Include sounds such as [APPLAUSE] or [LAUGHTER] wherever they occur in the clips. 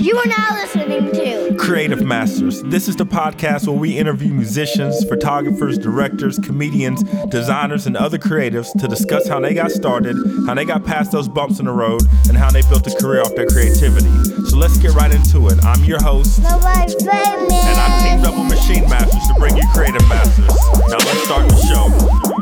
You are now listening to Creative Masters. This is the podcast where we interview musicians, photographers, directors, comedians, designers, and other creatives to discuss how they got started, how they got past those bumps in the road, and how they built a career off their creativity. So let's get right into it. I'm your host, Nobody and I'm teamed up with Machine Masters to bring you Creative Masters. Now let's start the show.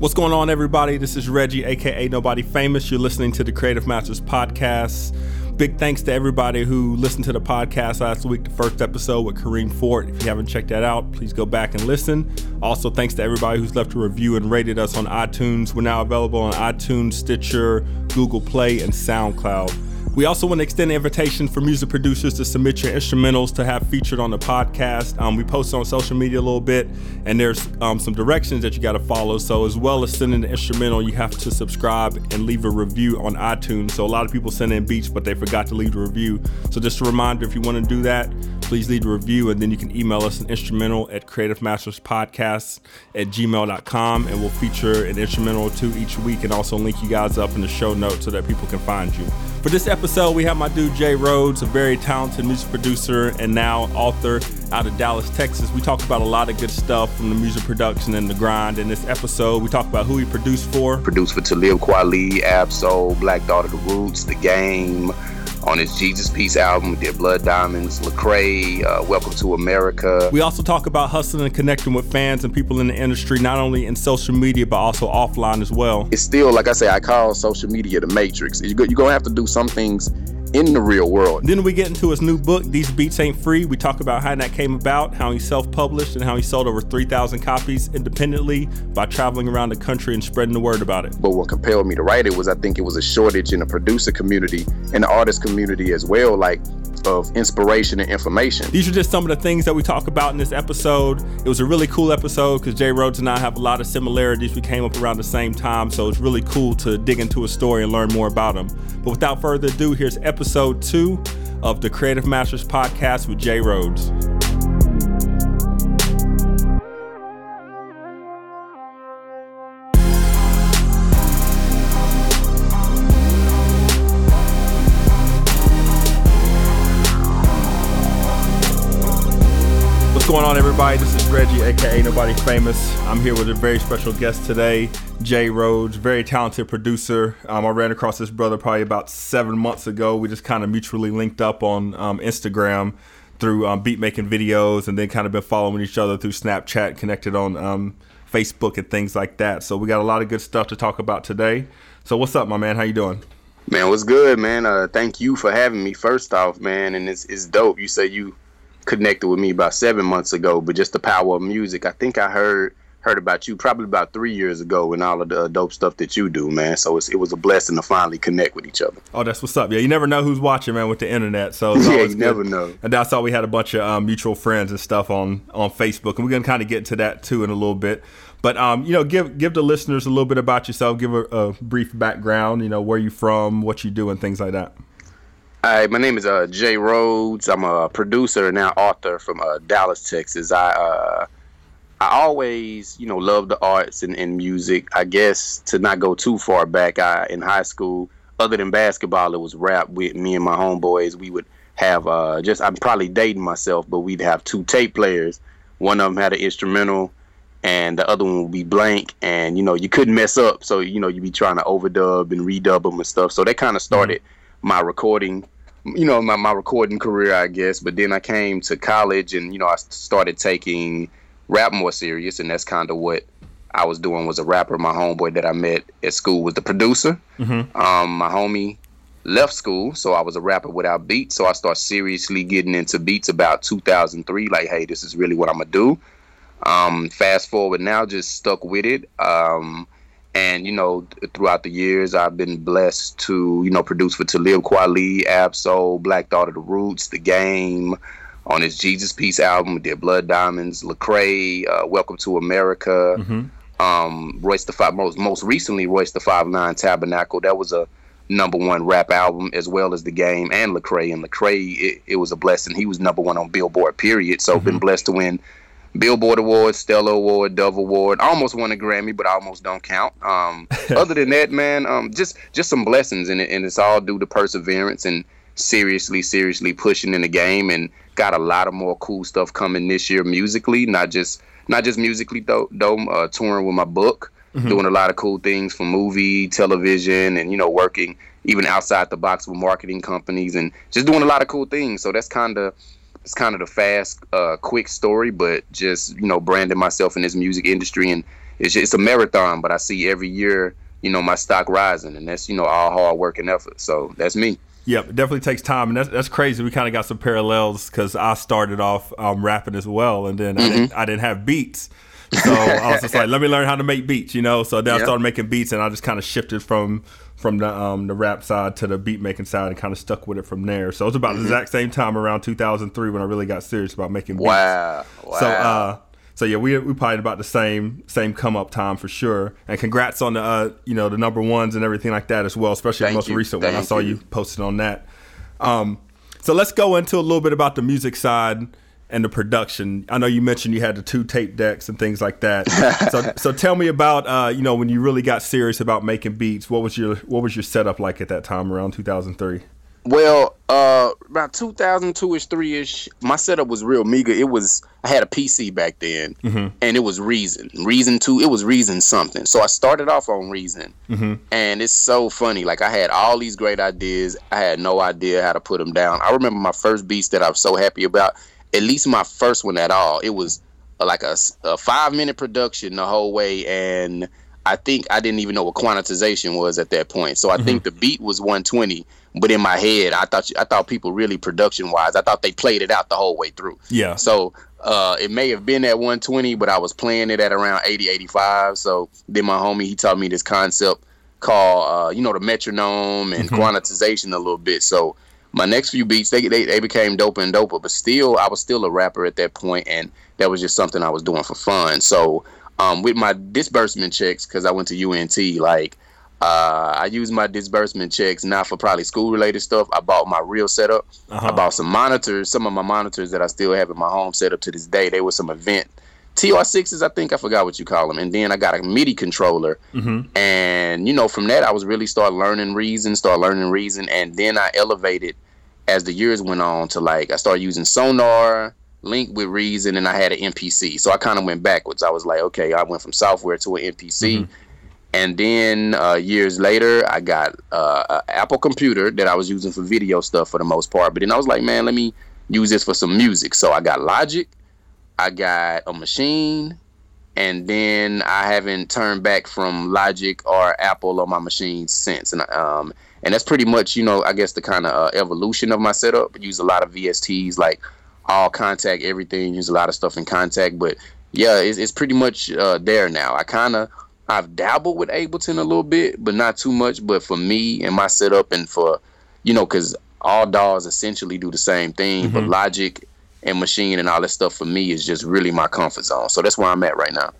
What's going on, everybody? This is Reggie, aka Nobody Famous. You're listening to the Creative Masters podcast. Big thanks to everybody who listened to the podcast last week, the first episode with Kareem Fort. If you haven't checked that out, please go back and listen. Also, thanks to everybody who's left a review and rated us on iTunes. We're now available on iTunes, Stitcher, Google Play, and SoundCloud. We also want to extend an invitation for music producers to submit your instrumentals to have featured on the podcast. Um, we post on social media a little bit, and there's um, some directions that you got to follow. So, as well as sending the instrumental, you have to subscribe and leave a review on iTunes. So, a lot of people send in beats, but they forgot to leave the review. So, just a reminder if you want to do that, please leave a review, and then you can email us an instrumental at creativemasterspodcast at gmail.com, and we'll feature an instrumental or two each week and also link you guys up in the show notes so that people can find you. For this episode, we have my dude Jay Rhodes, a very talented music producer and now author out of Dallas, Texas. We talk about a lot of good stuff from the music production and the grind. In this episode, we talk about who he produced for. produced for Talib Kweli, Ab-Soul, Black Thought of, the Roots, The Game. On his Jesus Piece album, we did Blood Diamonds, Lecrae, uh, Welcome to America. We also talk about hustling and connecting with fans and people in the industry, not only in social media, but also offline as well. It's still, like I say, I call social media the matrix. You're going to have to do some things in the real world. Then we get into his new book, These Beats Ain't Free. We talk about how that came about, how he self published, and how he sold over 3,000 copies independently by traveling around the country and spreading the word about it. But what compelled me to write it was I think it was a shortage in the producer community and the artist community as well, like of inspiration and information. These are just some of the things that we talk about in this episode. It was a really cool episode because Jay Rhodes and I have a lot of similarities. We came up around the same time, so it's really cool to dig into a story and learn more about him. But without further ado, here's episode two of the Creative Masters podcast with Jay Rhodes. Going on, everybody? This is Reggie, aka Nobody Famous. I'm here with a very special guest today, Jay Rhodes, very talented producer. Um, I ran across this brother probably about seven months ago. We just kind of mutually linked up on um, Instagram through um, beat making videos, and then kind of been following each other through Snapchat, connected on um, Facebook and things like that. So we got a lot of good stuff to talk about today. So what's up, my man? How you doing? Man, what's good, man? Uh, thank you for having me. First off, man, and it's it's dope. You say you connected with me about seven months ago, but just the power of music. I think I heard heard about you probably about three years ago and all of the dope stuff that you do, man. So it's, it was a blessing to finally connect with each other. Oh, that's what's up. Yeah, you never know who's watching, man, with the internet. So [LAUGHS] Yeah, you good. never know. And that's how we had a bunch of um, mutual friends and stuff on on Facebook, and we're gonna kind of get to that too in a little bit. But um, you know, give give the listeners a little bit about yourself. Give a, a brief background. You know, where you from, what you do, and things like that. Hi, my name is uh, Jay Rhodes. I'm a producer and now author from uh, Dallas, Texas. I uh, I always, you know, love the arts and, and music. I guess to not go too far back, I in high school, other than basketball, it was rap. With me and my homeboys, we would have uh, just I'm probably dating myself, but we'd have two tape players. One of them had an instrumental, and the other one would be blank. And you know, you couldn't mess up, so you know, you'd be trying to overdub and redub them and stuff. So that kind of started my recording you know my, my recording career i guess. But then i came to college and you know i started taking rap more serious. And that's kind of what i was doing was a rapper. My homeboy that i met at school was the producer. Mm-hmm. um, my homie left school so i was a rapper without beats. So i started seriously getting into beats about 2003 like hey this is really what i'm gonna do. Um, fast forward now just stuck with it. Um, and you know throughout the years i've been blessed to you know produce for talib kweli ab-soul black thought of the roots the game on his jesus piece album did blood diamonds lecrae uh, welcome to america Mm-hmm. um, royce the five most most recently royce the five nine tabernacle. That was a number one rap album as well as the game and lecrae. And lecrae it, it was a blessing. He was number one on billboard period. So been blessed to win Billboard Award, Stellar Award, Dove Award. I almost won a Grammy, but I almost don't count. Um, [LAUGHS] other than that, man, um, just just some blessings, and, and it's all due to perseverance and seriously, seriously pushing in the game, and got a lot of more cool stuff coming this year musically, not just not just musically though. Though uh, touring with my book, mm-hmm. doing a lot of cool things for movie, television, and you know working even outside the box with marketing companies, and just doing a lot of cool things. So that's kind of it's kind of the fast, uh, quick story, but just you know, branding myself in this music industry, and it's just, it's a marathon. But I see every year, you know, my stock rising, and that's you know all hard work and effort. So that's me. Yep, it definitely takes time, and that's that's crazy. We kind of got some parallels because I started off um, rapping as well, and then mm-hmm. I, didn't, I didn't have beats. So I was just like, [LAUGHS] let me learn how to make beats, you know. So then yep. I started making beats, and I just kind of shifted from from the um, the rap side to the beat making side and kind of stuck with it from there. So it was about mm-hmm. the exact same time around 2003 when I really got serious about making beats. Wow. wow. So uh, so yeah, we we probably about the same same come up time for sure. And congrats on the uh, you know the number ones and everything like that as well, especially Thank the most you. recent Thank one. I saw you. you posted on that. Um, so let's go into a little bit about the music side and the production. I know you mentioned you had the two tape decks and things like that. so, so tell me about uh, you know when you really got serious about making beats. What was your what was your setup like at that time around 2003? Well, uh, about 2002 ish, three ish, my setup was real meager. It was I had a PC back then, mm-hmm. and it was Reason, Reason two. It was Reason something. So I started off on Reason, mm-hmm. and it's so funny. Like I had all these great ideas, I had no idea how to put them down. I remember my first beats that I was so happy about at least my first one at all, it was like a, a five minute production the whole way, and I think I didn't even know what quantization was at that point. So I mm-hmm. think the beat was 120, but in my head, I thought I thought people really production wise, I thought they played it out the whole way through. Yeah. So uh, it may have been at 120, but I was playing it at around 80, 85. So then my homie he taught me this concept called uh, you know the metronome and mm-hmm. quantization a little bit. So my next few beats they, they they became doper and doper but still i was still a rapper at that point and that was just something i was doing for fun so um, with my disbursement checks because i went to unt like uh, I used my disbursement checks not for probably school related stuff. I bought my real setup. Uh-huh. I bought some monitors, some of my monitors that I still have in my home setup to this day. They were some event TR6s, I think I forgot what you call them. And then I got a MIDI controller. Mm-hmm. And, you know, from that, I was really start learning Reason, start learning Reason. And then I elevated as the years went on to like, I started using Sonar, Link with Reason, and I had an MPC. So I kind of went backwards. I was like, okay, I went from software to an MPC. Mm-hmm. And then uh, years later, I got uh, an Apple computer that I was using for video stuff for the most part. But then I was like, man, let me use this for some music. So I got Logic I got a machine, and then I haven't turned back from Logic or Apple on my machine since. And um, and that's pretty much you know I guess the kind of uh, evolution of my setup. I use a lot of VSTs like all Kontakt everything. Use a lot of stuff in Kontakt, but yeah, it's, it's pretty much uh, there now. I kind of I've dabbled with Ableton a little bit, but not too much. But for me and my setup, and for you know, because all DAWs essentially do the same thing, mm-hmm. but Logic and Maschine and all that stuff for me is just really my comfort zone. So that's where I'm at right now.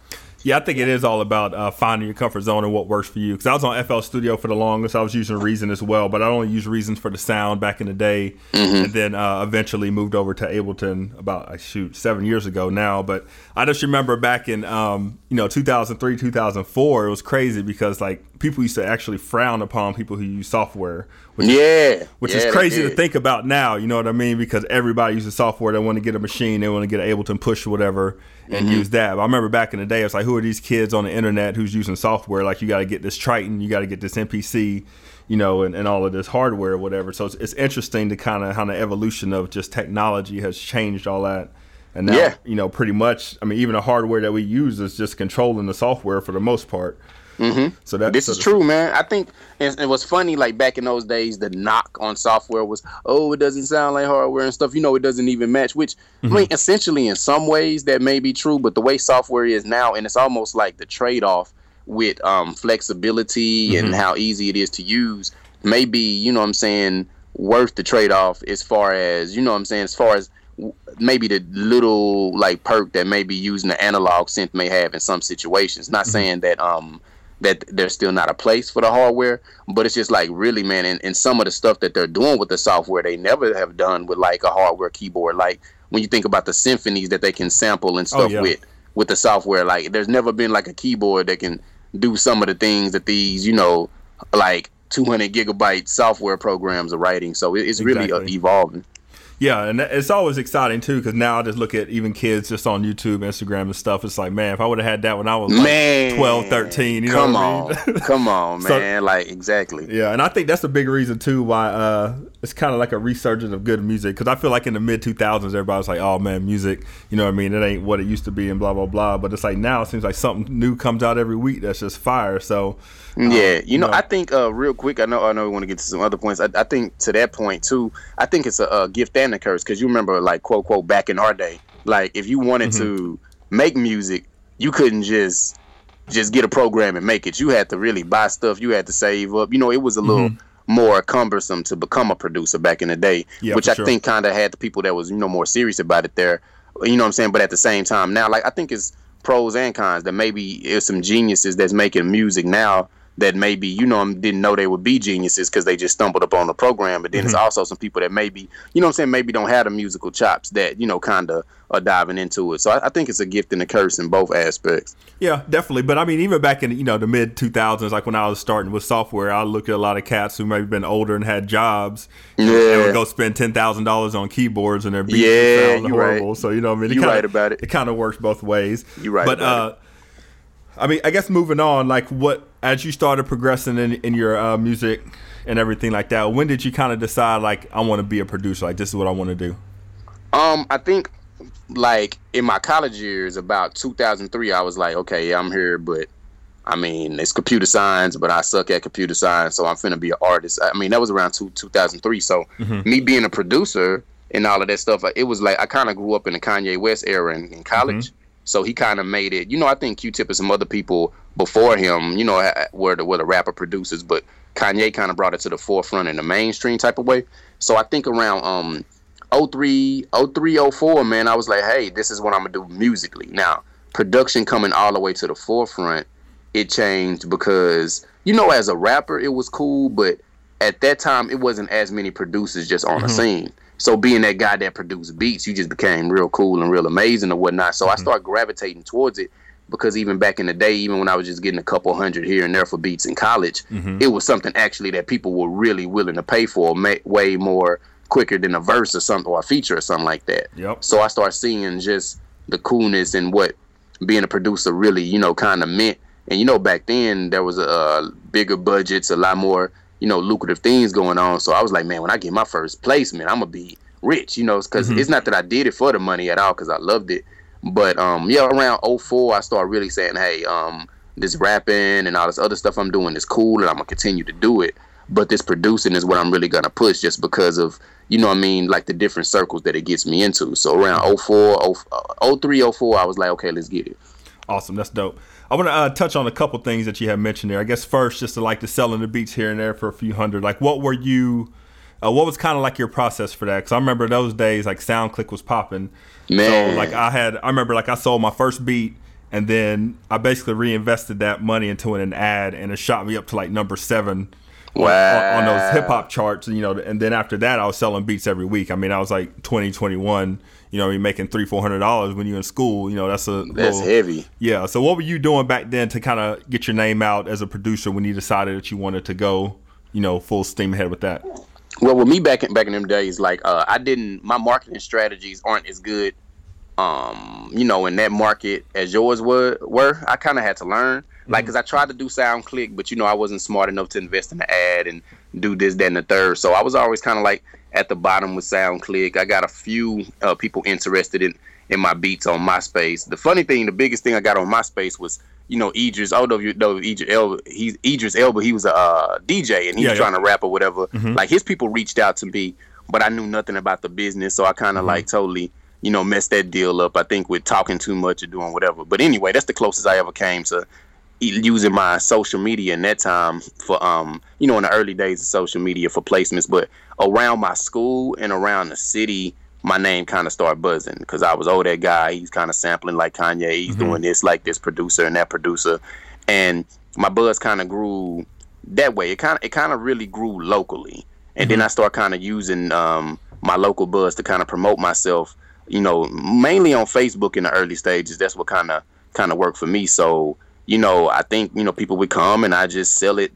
Yeah, I think it is all about uh, finding your comfort zone and what works for you. Because I was on FL Studio for the longest. I was using Reason as well, but I only used Reasons for the sound back in the day, mm-hmm. and then uh, eventually moved over to Ableton about I shoot seven years ago now. But I just remember back in um, you know 2003, 2004, it was crazy because like people used to actually frown upon people who use software. Which, yeah, which yeah, is crazy to think about now. You know what I mean? Because everybody uses software. They want to get a machine. They want to get an Ableton push or whatever and mm-hmm. use that. But I remember back in the day, it's like, who are these kids on the internet who's using software? Like, you got to get this Triton, you got to get this MPC, you know, and, and all of this hardware or whatever. So it's, it's interesting to kind of how the evolution of just technology has changed all that. And now, yeah. you know, pretty much, I mean, even the hardware that we use is just controlling the software for the most part. Mm-hmm. So that this is true, man. I think it, was funny. Like back in those days, the knock on software was, "Oh, it doesn't sound like hardware and stuff." You know, it doesn't even match. Which mm-hmm. I mean, essentially, in some ways, that may be true. But the way software is now, and it's almost like the trade-off with um, flexibility mm-hmm. and how easy it is to use, maybe you know what I'm saying worth the trade-off as far as you know what I'm saying as far as maybe the little like perk that maybe using the analog synth may have in some situations. Not mm-hmm. saying that um that there's still not a place for the hardware. But it's just like really, man, and, and some of the stuff that they're doing with the software, they never have done with like a hardware keyboard. Like when you think about the symphonies that they can sample and stuff Oh, yeah. with with the software, like there's never been like a keyboard that can do some of the things that these, you know, like 200 gigabyte software programs are writing. So it, it's really uh, evolving. Yeah, and it's always exciting too because now I just look at even kids just on YouTube, Instagram, and stuff. It's like, man, if I would have had that when I was like man, 12, 13, you know come what I on, mean? come on, [LAUGHS] So- man. like exactly. Yeah, and I think that's a big reason too why uh, it's kind of like a resurgence of good music because I feel like in the mid 2000s everybody was like, oh man, music, you know what I mean? It ain't what it used to be and blah blah blah. But it's like now it seems like something new comes out every week that's just fire. So um, Yeah, you know, no. I think uh, real quick. I know, I know, we want to get to some other points. I, I think to that point too. I think it's a, a gift and a curse because you remember, like quote quote, back in our day, like if you wanted mm-hmm. to make music, you couldn't just just get a program and make it. You had to really buy stuff. You had to save up. You know, it was a little mm-hmm. More cumbersome to become a producer back in the day, Yeah, which I sure. think kind of had the people that was you know more serious about it there. You know what I'm saying? But at the same time, now like I think it's pros and cons. That maybe it's some geniuses that's making music now that maybe you know didn't know they would be geniuses because they just stumbled upon the program. But then Mm-hmm. it's also some people that maybe you know what I'm saying maybe don't have the musical chops that you know kind of are diving into it. So I, I think it's a gift and a curse in both aspects. Yeah, definitely. But I mean, even back in you know the mid two thousands, like when I was starting with software, I look at a lot of cats who maybe been older and had jobs. and They Yeah. would go spend ten thousand dollars on keyboards and their beats Yeah, sound you right. horrible. So you know, what I mean, it You kinda, right about it. It kind of works both ways. You right But uh, I mean, I guess moving on, like what as you started progressing in in your uh, music and everything like that, when did you kind of decide like I want to be a producer? Like this is what I want to do. Um, I think like in my college years, about 2003, I was like, okay, yeah, I'm here, but I mean, it's computer science, but I suck at computer science, so I'm finna be an artist. I mean, that was around two, 2003. So me being a producer and all of that stuff, it was like I kind of grew up in the Kanye West era in, in college. So he kind of made it. You know, I think Q-Tip and some other people before him, you know, were the, were the rapper producers, but Kanye kind of brought it to the forefront in the mainstream type of way. So I think around um 03, 03, 04, man, I was like, hey, this is what I'm gonna do musically. Now, production coming all the way to the forefront, it changed because you know, as a rapper, it was cool, but at that time, it wasn't as many producers just on the scene. So being that guy that produced beats, you just became real cool and real amazing and whatnot. So I started gravitating towards it because even back in the day, even when I was just getting a couple hundred here and there for beats in college, it was something actually that people were really willing to pay for, way more quicker than a verse or something or a feature or something like that. Yep. So I started seeing just the coolness and what being a producer really, you know, kind of meant. And you know, back then there was a uh, bigger budgets, a lot more, you know, lucrative things going on. So I was like, man, when I get my first placement, I'm gonna be rich, you know, because it's not that I did it for the money at all, because I loved it. But um, yeah, around 04, I started really saying, hey, um, this rapping and all this other stuff I'm doing is cool, and I'm gonna continue to do it. But this producing is what I'm really gonna push, just because of you know what I mean, like the different circles that it gets me into. So around 04, 0- 03, 04, I was like, okay, let's get it. Awesome, that's dope. I want to uh, touch on a couple things that you have mentioned there. I guess first, just to like the selling the beats here and there for a few hundred. Like, what were you? Uh, what was kind of like your process for that? Because I remember those days, like SoundClick was popping. Man. So like I had, I remember like I sold my first beat, and then I basically reinvested that money into an ad, and it shot me up to like number seven. on- Wow. On, those hip hop charts, you know, and then after that, I was selling beats every week. I mean, I was like 20, 21, you know, you're making three, four hundred dollars when you're in school. You know, that's a That's little- heavy. yeah. So what were you doing back then to kind of get your name out as a producer when you decided that you wanted to go, you know, full steam ahead with that? Well, with me back in back in them days, like uh, I didn't, my marketing strategies aren't as good, um, you know, in that market as yours were. Were I kind of had to learn, like, cause I tried to do SoundClick, but you know, I wasn't smart enough to invest in the ad and do this, that, and the third. So I was always kind of like at the bottom with SoundClick. I got a few uh, people interested in in my beats on MySpace. The funny thing, the biggest thing I got on MySpace was, you know, Idris. Don't you know Idris Elba. He's Idris Elba. He was a uh, DJ and he Yeah, was yeah. trying to rap or whatever. Like his people reached out to me, but I knew nothing about the business, so I kind of like totally, you know, messed that deal up. I think with talking too much or doing whatever. But anyway, that's the closest I ever came to using my social media in that time for um you know in the early days of social media for placements but around my school and around the city my name kind of started buzzing because i was oh that guy he's kind of sampling like kanye he's doing this like this producer and that producer and my buzz kind of grew that way. It kind of it kind of really grew locally, and then I started kind of using um, my local buzz to kind of promote myself. You know, mainly on Facebook in the early stages. That's what kind of kind of worked for me. So you know, I think you know people would come and I just sell it.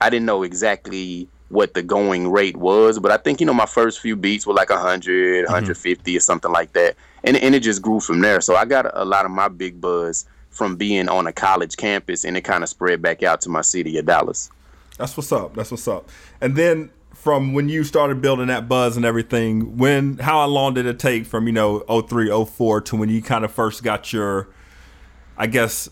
I didn't know exactly what the going rate was, but I think you know my first few beats were like 100, 150 mm-hmm. or something like that, and and it just grew from there. So I got a lot of my big buzz from being on a college campus, and it kind of spread back out to my city of Dallas. That's what's up. That's what's up. And then from when you started building that buzz and everything, when how long did it take from, you know, 03, 04 to when you kind of first got your I guess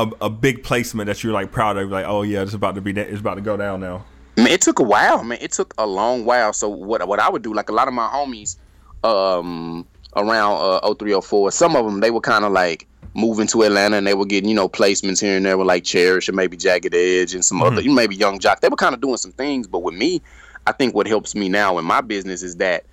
a, a big placement that you're like proud of, like, oh yeah, it's about to be it's about to go down now. Man, it took a while, man. It took a long while. So what what I would do, like a lot of my homies, um, around uh, 03, 04, some of them they were kind of like moving to Atlanta and they were getting you know placements here and there with like Cherish and maybe Jagged Edge and some mm-hmm. other, maybe Young Joc. They were kind of doing some things, but with me, I think what helps me now in my business is that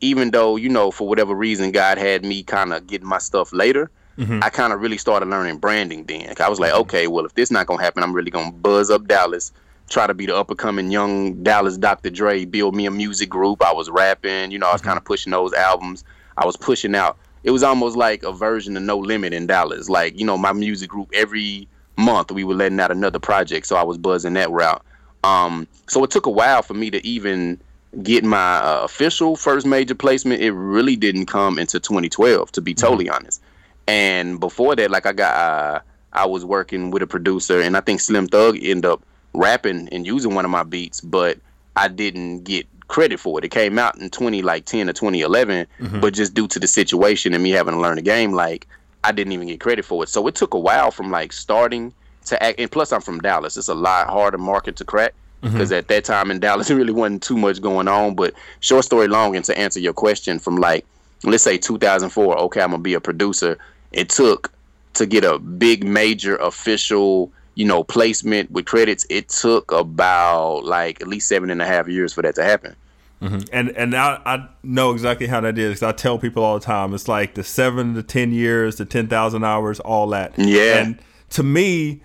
even though you know for whatever reason God had me kind of getting my stuff later. Mm-hmm. I kind of really started learning branding then. I was like, mm-hmm. okay, well, if this not gonna happen, I'm really gonna buzz up Dallas, try to be the up and coming young Dallas Dr. Dre, build me a music group. I was rapping, you know, I was mm-hmm. kind of pushing those albums. I was pushing out. It was almost like a version of No Limit in Dallas. Like, you know, my music group every month we were letting out another project, so I was buzzing that route. Um, so it took a while for me to even get my uh, official first major placement. It really didn't come into 2012, to be mm-hmm. totally mm-hmm. honest. And before that, like I got, uh, I was working with a producer, and I think Slim Thug ended up rapping and using one of my beats, but I didn't get credit for it. It came out in 20 like 10 or 2011, mm-hmm. but just due to the situation and me having to learn the game, like I didn't even get credit for it. So it took a while from like starting to act. And plus, I'm from Dallas. It's a lot harder market to crack because mm-hmm. at that time in Dallas, [LAUGHS] it really wasn't too much going on. But short story long, and to answer your question, from like let's say 2004, okay, I'm gonna be a producer. It took to get a big major official you know, placement with credits, it took about like at least seven and a half years for that to happen. Mm-hmm. And and I, I know exactly how that is. because I tell people all the time, it's like the seven to ten years, the ten thousand hours, all that. Yeah. And to me,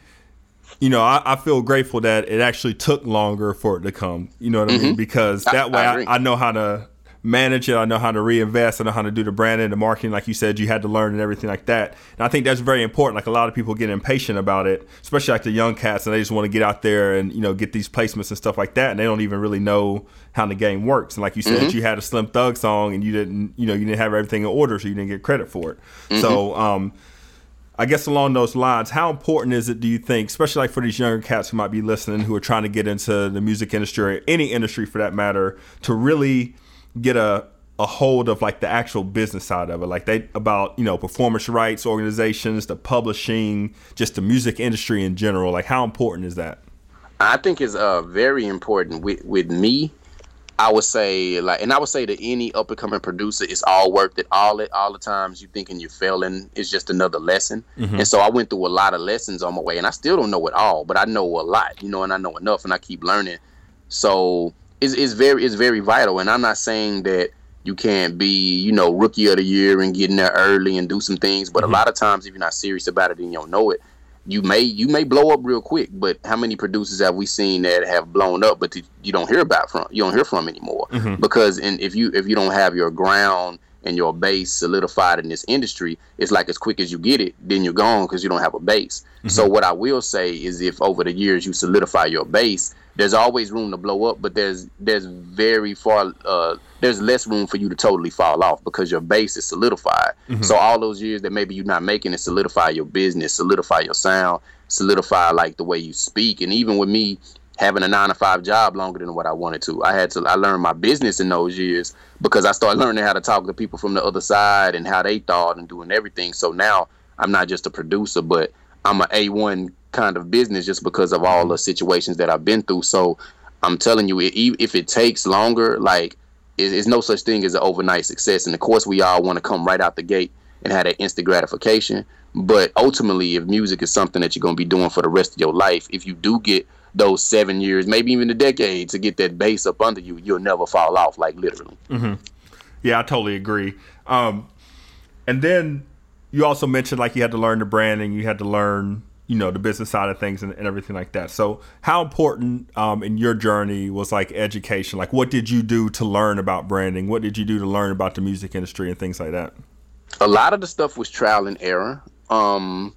you know, I, I, feel grateful that it actually took longer for it to come. You know what mm-hmm. I mean? Because that I, way I, I, know how to manage it. I know how to reinvest. I know how to do the branding, the marketing, like you said, you had to learn and everything like that. And I think that's very important. Like a lot of people get impatient about it, especially like the young cats, and they just want to get out there and you know get these placements and stuff like that, and they don't even really know how the game works. And like you said, mm-hmm. you had a Slim Thug song, and you didn't, you know, you didn't have everything in order, so you didn't get credit for it. Mm-hmm. So. um I guess along those lines, how important is it, do you think, especially like for these younger cats who might be listening, who are trying to get into the music industry or any industry for that matter, to really get a a hold of like the actual business side of it. Like they about you know performance rights organizations the publishing just the music industry in general. Like how important is that? I think it's uh very important. With with me i would say like and i would say to any up and coming producer it's all worth it. All it all the times you thinking you're failing it's just another lesson. Mm-hmm. and so i went through a lot of lessons on my way and i still don't know it all but i know a lot you know and i know enough and i keep learning. So is is very is very vital. And I'm not saying that you can't be, you know, rookie of the year and get in there early and do some things. But mm-hmm. a lot of times, if you're not serious about it and you don't know it, you may you may blow up real quick. But how many producers have we seen that have blown up, but you don't hear about from you don't hear from anymore? Mm-hmm. Because and if you if you don't have your ground and your base solidified in this industry, it's like as quick as you get it, then you're gone because you don't have a base. Mm-hmm. So what I will say is, if over the years you solidify your base, there's always room to blow up, but there's there's very far uh, there's less room for you to totally fall off because your base is solidified. Mm-hmm. So all those years that maybe you're not making it, solidify your business, solidify your sound, solidify like the way you speak, and even with me having a nine to five job longer than what I wanted to. I had to I learned my business in those years because I started learning how to talk to people from the other side and how they thought and doing everything. So now I'm not just a producer, but I'm a A1 kind of business just because of all the situations that I've been through. So I'm telling you, if it takes longer, like there's no such thing as an overnight success. And of course, we all want to come right out the gate and have that instant gratification. But ultimately, if music is something that you're going to be doing for the rest of your life, if you do get those seven years, maybe even a decade, to get that base up under you, you'll never fall off, like literally. Mm-hmm. Yeah, I totally agree. Um, and then you also mentioned like you had to learn the branding, you had to learn you know the business side of things and, and everything like that. So how important um, in your journey was like education? Like what did you do to learn about branding? What did you do to learn about the music industry and things like that? A lot of the stuff was trial and error. Um,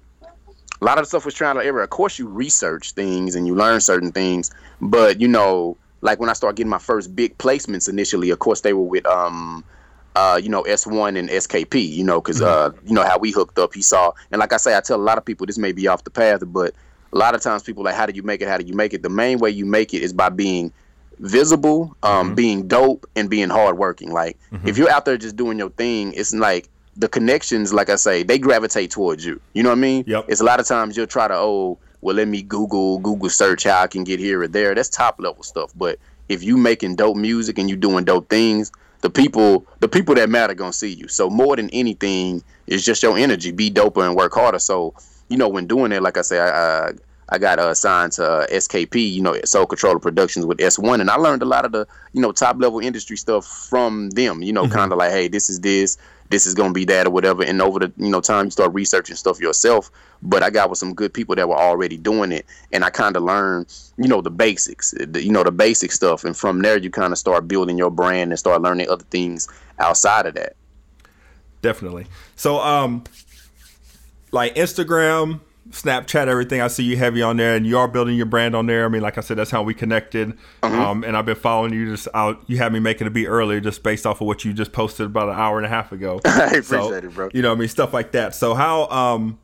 a lot of the stuff was trial and error. Of course, you research things and you learn certain things, but you know, like when I started getting my first big placements initially, of course they were with um, uh, you know, S1 and SKP, you know, because, mm-hmm. uh, you know, how we hooked up, he saw. And like I say, I tell a lot of people this may be off the path, but a lot of times people like, how do you make it? How do you make it? The main way you make it is by being visible, um, mm-hmm. being dope, and being hardworking. Like, mm-hmm. if you're out there just doing your thing, it's like the connections, like I say, they gravitate towards you. You know what I mean? Yep. It's a lot of times you'll try to, oh, well, let me Google, Google search how I can get here or there. That's top level stuff. But if you making dope music and you doing dope things, the people the people that matter gonna see you. So more than anything, it's just your energy. Be doper and work harder. So you know when doing it, like I say, I I, I got uh, assigned to uh, SKP, you know, Soul Controller Productions with S1, and I learned a lot of the you know top level industry stuff from them. You know, mm-hmm. kind of like, hey, this is this, this is gonna be that or whatever. And over the you know time, you start researching stuff yourself. But I got with some good people that were already doing it, and I kind of learned you know the basics, the, you know the basic stuff, and from there you kind of start building your brand and start learning other things outside of that. Definitely. So um, like Instagram Snapchat, everything. I see you heavy on there, and you are building your brand on there. I mean, like I said, that's how we connected. Mm-hmm. Um, and I've been following you just out. You had me making a beat earlier, just based off of what you just posted about an hour and a half ago. [LAUGHS] I appreciate so, it, bro. You know, I mean, stuff like that. So how um,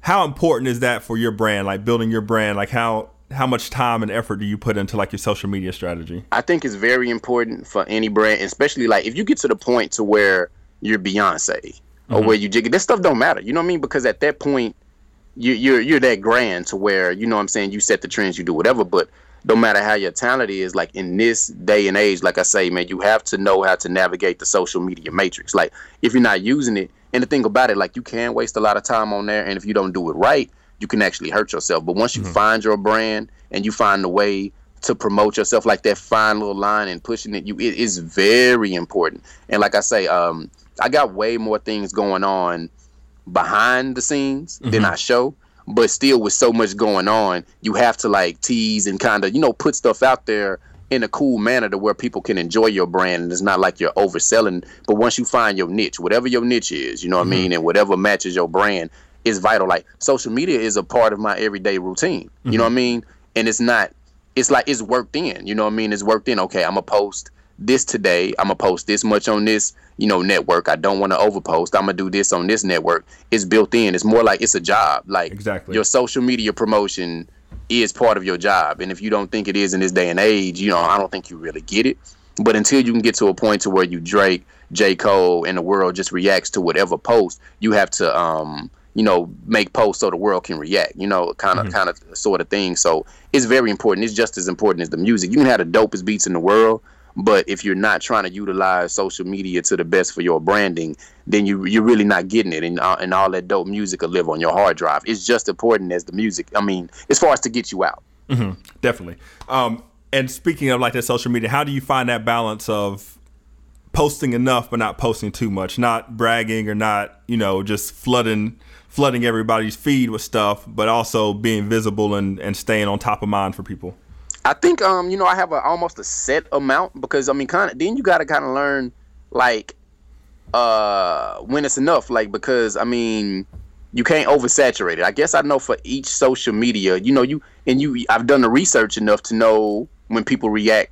how important is that for your brand? Like building your brand, like how how much time and effort do you put into like your social media strategy? I think it's very important for any brand, especially like if you get to the point to where you're Beyonce mm-hmm. or where you jiggy, this stuff don't matter. You know what I mean? Because at that point you, you're you're that grand to where you know what I'm saying you set the trends, you do whatever. But no matter how your talent is, like in this day and age, like I say, man, you have to know how to navigate the social media matrix. Like if you're not using it, and the thing about it, like you can waste a lot of time on there, and if you don't do it right, you can actually hurt yourself. But once you mm-hmm. find your brand and you find the way to promote yourself, like that fine little line and pushing it, you it is very important. And like I say, um, I got way more things going on behind the scenes mm-hmm. than I show. But still, with so much going on, you have to like tease and kind of you know put stuff out there in a cool manner to where people can enjoy your brand and it's not like you're overselling. But once you find your niche, whatever your niche is, you know what mm-hmm. I mean, and whatever matches your brand is vital. Like social media is a part of my everyday routine. Mm-hmm. You know mm-hmm. what I mean? And it's not. It's like it's worked in. You know what I mean? It's worked in. Okay, I'm gonna post this today. I'm gonna post this much on this, you know, network. I don't want to overpost. I'm gonna do this on this network. It's built in. It's more like it's a job. Like exactly your social media promotion is part of your job. And if you don't think it is in this day and age, you know, I don't think you really get it. But until you can get to a point to where you Drake, J. Cole, and the world just reacts to whatever post, you have to um, you know, make posts so the world can react, you know, kind of, mm-hmm. kind of, sort of thing. So it's very important. It's just as important as the music. You can have the dopest beats in the world, but if you're not trying to utilize social media to the best for your branding, then you you're really not getting it, and uh, and all that dope music will live on your hard drive. It's just important as the music. I mean, as far as to get you out. Mm-hmm, definitely. Um, and speaking of like that social media, how do you find that balance of posting enough but not posting too much, not bragging or not, you know, just flooding flooding everybody's feed with stuff, but also being visible and, and staying on top of mind for people? I think um you know I have a almost a set amount because I mean kind of then you got to kind of learn like uh when it's enough like because I mean you can't oversaturate it. I guess I know for each social media, you know, you and you I've done the research enough to know when people react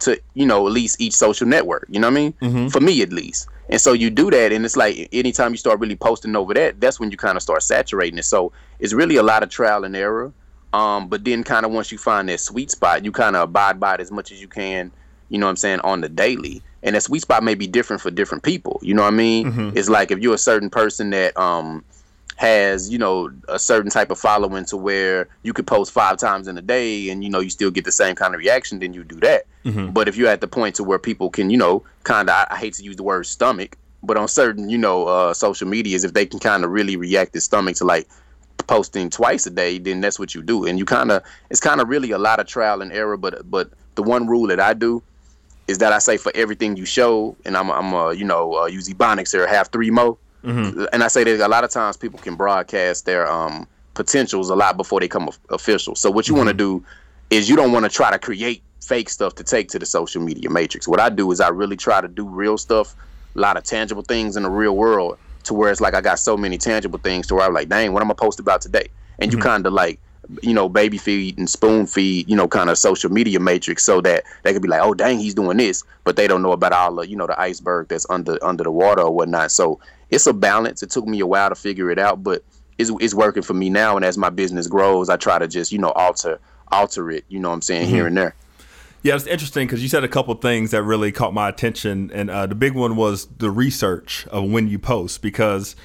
to, you know, at least each social network, you know what I mean? Mm-hmm. For me at least. And so you do that and it's like anytime you start really posting over that, that's when you kind of start saturating it. So it's really a lot of trial and error. Um, but then kind of once you find that sweet spot, you kind of abide by it as much as you can, you know what I'm saying, on the daily. And that sweet spot may be different for different people. You know what I mean? Mm-hmm. It's like if you're a certain person that um has, you know, a certain type of following to where you could post five times in a day and, you know, you still get the same kind of reaction, then you do that. Mm-hmm. But if you're at the point to where people can, you know, kind of, I, I hate to use the word stomach, but on certain, you know, uh, social medias, if they can kind of really react to stomach to like posting twice a day, then that's what you do. And you kind of it's kind of really a lot of trial and error. But but the one rule that I do is that I say for everything you show, and I'm I'm a you know uh, use Ebonics here, have three mo, Mm-hmm. And I say that a lot of times people can broadcast their um potentials a lot before they come official. So what you want to do is you don't want to try to create fake stuff to take to the social media matrix. What I do is I really try to do real stuff, a lot of tangible things in the real world, to where it's like I got so many tangible things to where I'm like, dang, what am I supposed to post about today? And you kind of like you know, baby feed and spoon feed, you know, kind of social media matrix so that they could be like, oh dang, he's doing this, but they don't know about all the, you know, the iceberg that's under under the water or whatnot. So it's a balance. It took me a while to figure it out, but it's it's working for me now. And as my business grows, I try to just, you know, alter alter it, you know what I'm saying, Mm-hmm. here and there. Yeah, it's interesting because you said a couple things that really caught my attention, and uh, the big one was the research of when you post. Because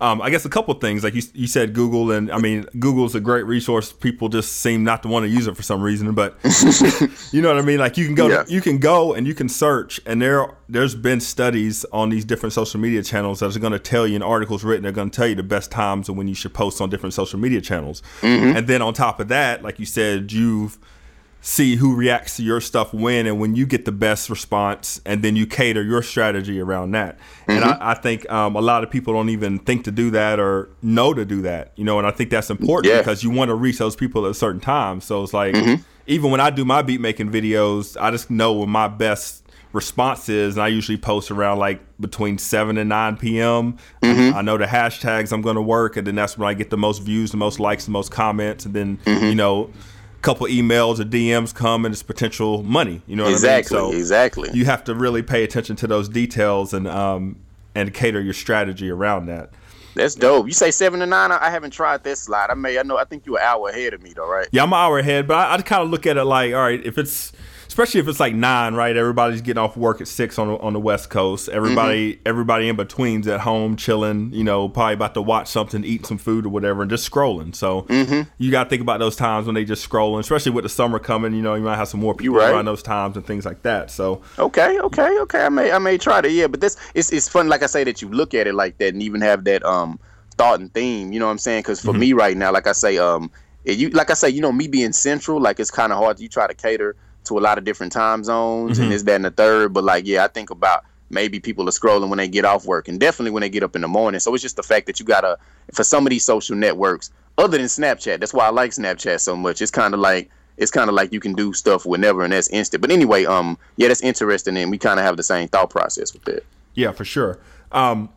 um, I guess a couple things, like you, you said, Google, and I mean, Google's a great resource. People just seem not to want to use it for some reason, but [LAUGHS] you know what I mean. Like you can go, Yeah. you can go, and you can search, and there there's been studies on these different social media channels that are going to tell you, and articles written, they're going to tell you the best times and when you should post on different social media channels. And then on top of that, like you said, you've see who reacts to your stuff when and when you get the best response and then you cater your strategy around that. And I, mm-hmm. I think um, a lot of people don't even think to do that or know to do that you know and i think that's important Yeah. because you want to reach those people at a certain time. So it's like mm-hmm. even when i do my beat making videos i just know when my best response is and i usually post around like between 7 and 9 p.m mm-hmm. i know the hashtags i'm going to work and then that's when i get the most views the most likes the most comments and then you know couple emails or DMs come and it's potential money. You know what Exactly, I mean? So exactly. You have to really pay attention to those details and um and cater your strategy around that. That's dope. You say seven to nine. I I haven't tried that slide. I may. I know. I think you're an hour ahead of me, though, right? Yeah, I'm an hour ahead, but I, I kind of look at it like, all right, if it's especially if it's like nine, right? Everybody's getting off work at six on the, on the West Coast. Everybody everybody in between's at home chilling. You know, probably about to watch something, eat some food or whatever, and just scrolling. So you got to think about those times when they just scrolling, especially with the summer coming. You know, you might have some more people right. around those times and things like that. So Okay, okay, okay. I may, I may try to. Yeah, but this, it's, it's fun. Like I say, that you look at it like that and even have that um thought and theme. You know what I'm saying? Because for me right now, like I say, um, you, like I say, you know, me being central, like it's kind of hard. You try to cater to a lot of different time zones and this, that, and the third. But like, yeah, I think about maybe people are scrolling when they get off work and definitely when they get up in the morning. So it's just the fact that you gotta, for some of these social networks, other than Snapchat, that's why I like Snapchat so much. It's kind of like it's kind of like you can do stuff whenever and that's instant. But anyway, um, yeah, that's interesting, and we kind of have the same thought process with that. Yeah, for sure. Um,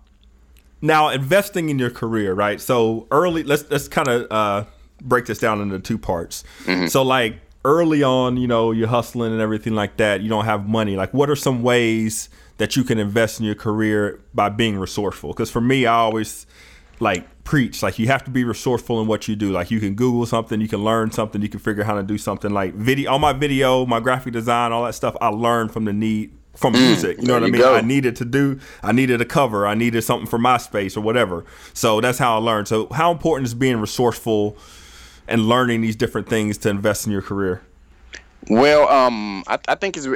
now investing in your career, right? So early, let's let's kind of uh, break this down into two parts. So like early on, you know, you're hustling and everything like that. You don't have money. Like, what are some ways that you can invest in your career by being resourceful? Because for me, I always like preach like you have to be resourceful in what you do like you can google something you can learn something you can figure out how to do something like video all my video my graphic design all that stuff i learned from the need from mm, music you know what i mean go. i needed to do i needed a cover i needed something for MySpace or whatever so that's how i learned so how important is being resourceful and learning these different things to invest in your career Well, um, I, I think it's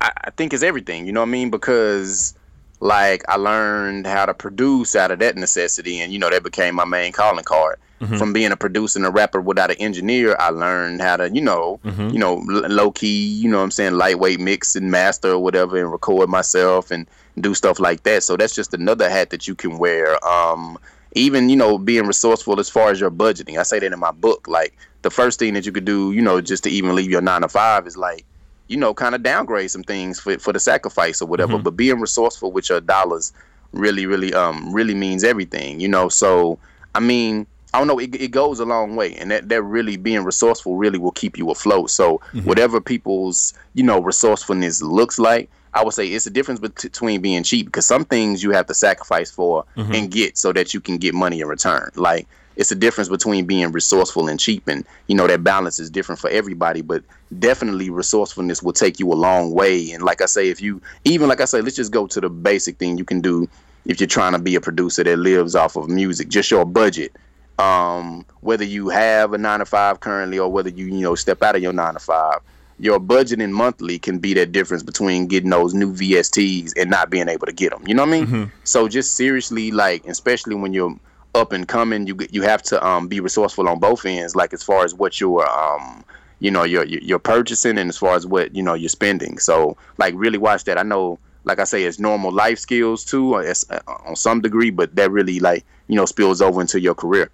I, I think it's everything. You know what I mean? Because like I learned how to produce out of that necessity, and you know that became my main calling card. From being a producer and a rapper without an engineer, I learned how to, you know, you know, l- low key, you know what I'm saying, lightweight mix and master or whatever and record myself and do stuff like that. So that's just another hat that you can wear. Um even, you know, being resourceful as far as your budgeting. I say that in my book. Like the first thing that you could do, you know, just to even leave your nine to five is like, you know, kind of downgrade some things for for the sacrifice or whatever. But being resourceful with your dollars really, really, um, really means everything. You know, so I mean, I don't know, it, it goes a long way, and that that really being resourceful really will keep you afloat. So whatever people's you know resourcefulness looks like. I would say it's a difference between being cheap because some things you have to sacrifice for and get so that you can get money in return. Like it's a difference between being resourceful and cheap, and you know that balance is different for everybody. But definitely, resourcefulness will take you a long way. And like I say, if you even like I say, let's just go to the basic thing you can do if you're trying to be a producer that lives off of music, just your budget. Um, whether you have a nine to five currently or whether you you know step out of your nine to five, your budgeting monthly can be that difference between getting those new VSTs and not being able to get them. You know what I mean? So just seriously, like, especially when you're up and coming, you you have to um be resourceful on both ends. Like as far as what you're um you know you're you're purchasing and as far as what you know you're spending. So like really watch that. I know. Like I say, it's normal life skills too, uh, it's, uh, on some degree, but that really like you know spills over into your career.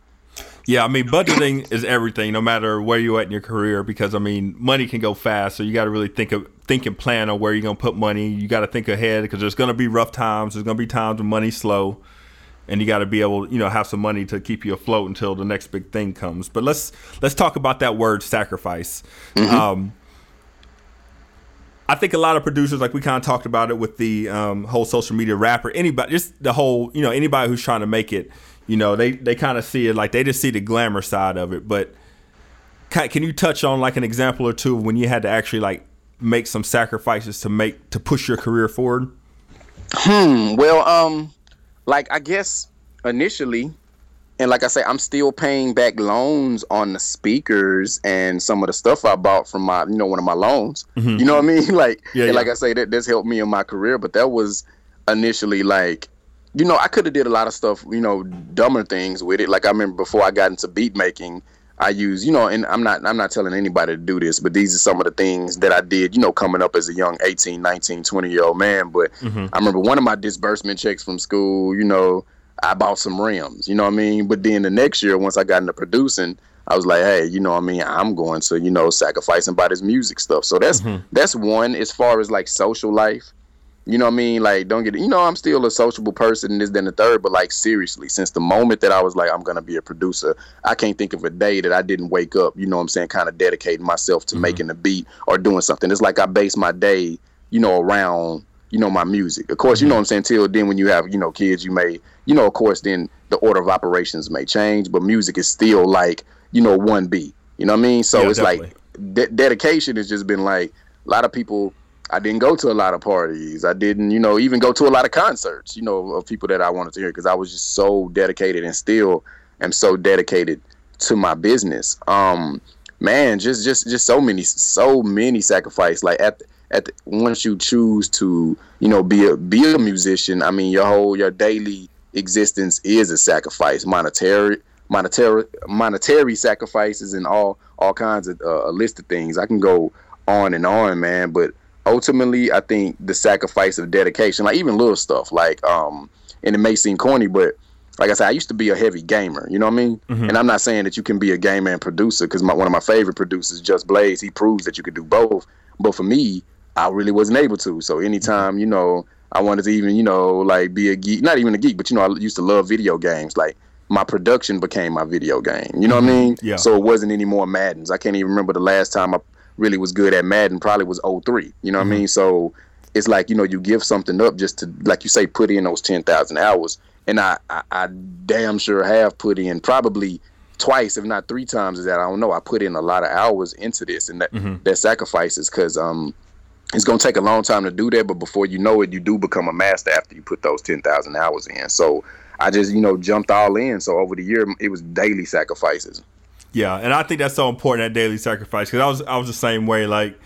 Yeah, I mean budgeting is everything, no matter where you're at in your career, because I mean money can go fast, so you got to really think of think and plan on where you're gonna put money. You got to think ahead because there's gonna be rough times. There's gonna be times when money's slow, and you got to be able, you know, have some money to keep you afloat until the next big thing comes. But let's let's talk about that word sacrifice. Um, I think a lot of producers, like we kind of talked about it with the um, whole social media rapper, anybody, just the whole, you know, anybody who's trying to make it, you know, they they kind of see it like they just see the glamour side of it. But can, can you touch on like an example or two when you had to actually like make some sacrifices to make to push your career forward? Hmm. Well, um, like I guess initially, and like I say, I'm still paying back loans on the speakers and some of the stuff I bought from my, you know, one of my loans. You know what I mean? [LAUGHS] Like, Yeah, and like. I say, that that's helped me in my career. But that was initially like, you know, I could have did a lot of stuff, you know, dumber things with it. Like I remember before I got into beat making, I used, you know, and I'm not I'm not telling anybody to do this, but these are some of the things that I did, you know, coming up as a young 18, 19, 20 year old man. But mm-hmm. I remember one of my disbursement checks from school, you know, I bought some rims, you know what I mean? But then the next year, once I got into producing, I was like, hey, you know what I mean? I'm going to, you know, sacrifice and buy this music stuff. So that's mm-hmm. that's one as far as like social life. You know what I mean? Like, don't get it. You know, I'm still a sociable person, and this, then the third. But like, seriously, since the moment that I was like, I'm gonna be a producer, I can't think of a day that I didn't wake up. You know what I'm saying? Kind of dedicating myself to mm-hmm. making a beat or doing something. It's like I base my day, you know, around you know my music. Of course, you know mm-hmm. what I'm saying. Till then, when you have you know kids, you may you know, of course, then the order of operations may change, but music is still like you know one B. You know what I mean? So Yeah, it's definitely. like de- dedication has just been like a lot of people I didn't go to a lot of parties. I didn't, you know, even go to a lot of concerts, you know, of people that I wanted to hear because I was just so dedicated and still am so dedicated to my business. Um man, just just just so many so many sacrifice like at at the, once you choose to, you know, be a be a musician, I mean, your whole your daily existence is a sacrifice, monetary monetary monetary sacrifices and all all kinds of uh, a list of things. I can go on and on, man, but ultimately I think the sacrifice of dedication, like even little stuff, like um and it may seem corny, but like I said, I used to be a heavy gamer, you know what I mean? And I'm not saying that you can be a gamer and producer because one of my favorite producers, Just Blaze, he proves that you could do both. But for me, I really wasn't able to. So anytime, you know, I wanted to even, you know, like be a geek, not even a geek, but you know, I used to love video games. Like my production became my video game. You know what I mean? Yeah. So it wasn't any more Maddens. I can't even remember the last time I really was good at Madden. Probably was 03. You know what I mean? So it's like you know you give something up just to like you say put in those 10,000 hours and I, I I damn sure have put in probably twice if not three times is that I don't know I put in a lot of hours into this and that that sacrifices cuz um it's going to take a long time to do that but before you know it you do become a master after you put those 10,000 hours in so I just you know jumped all in so over the year it was daily sacrifices Yeah, and I think that's so important that daily sacrifice because I was I was the same way. Like,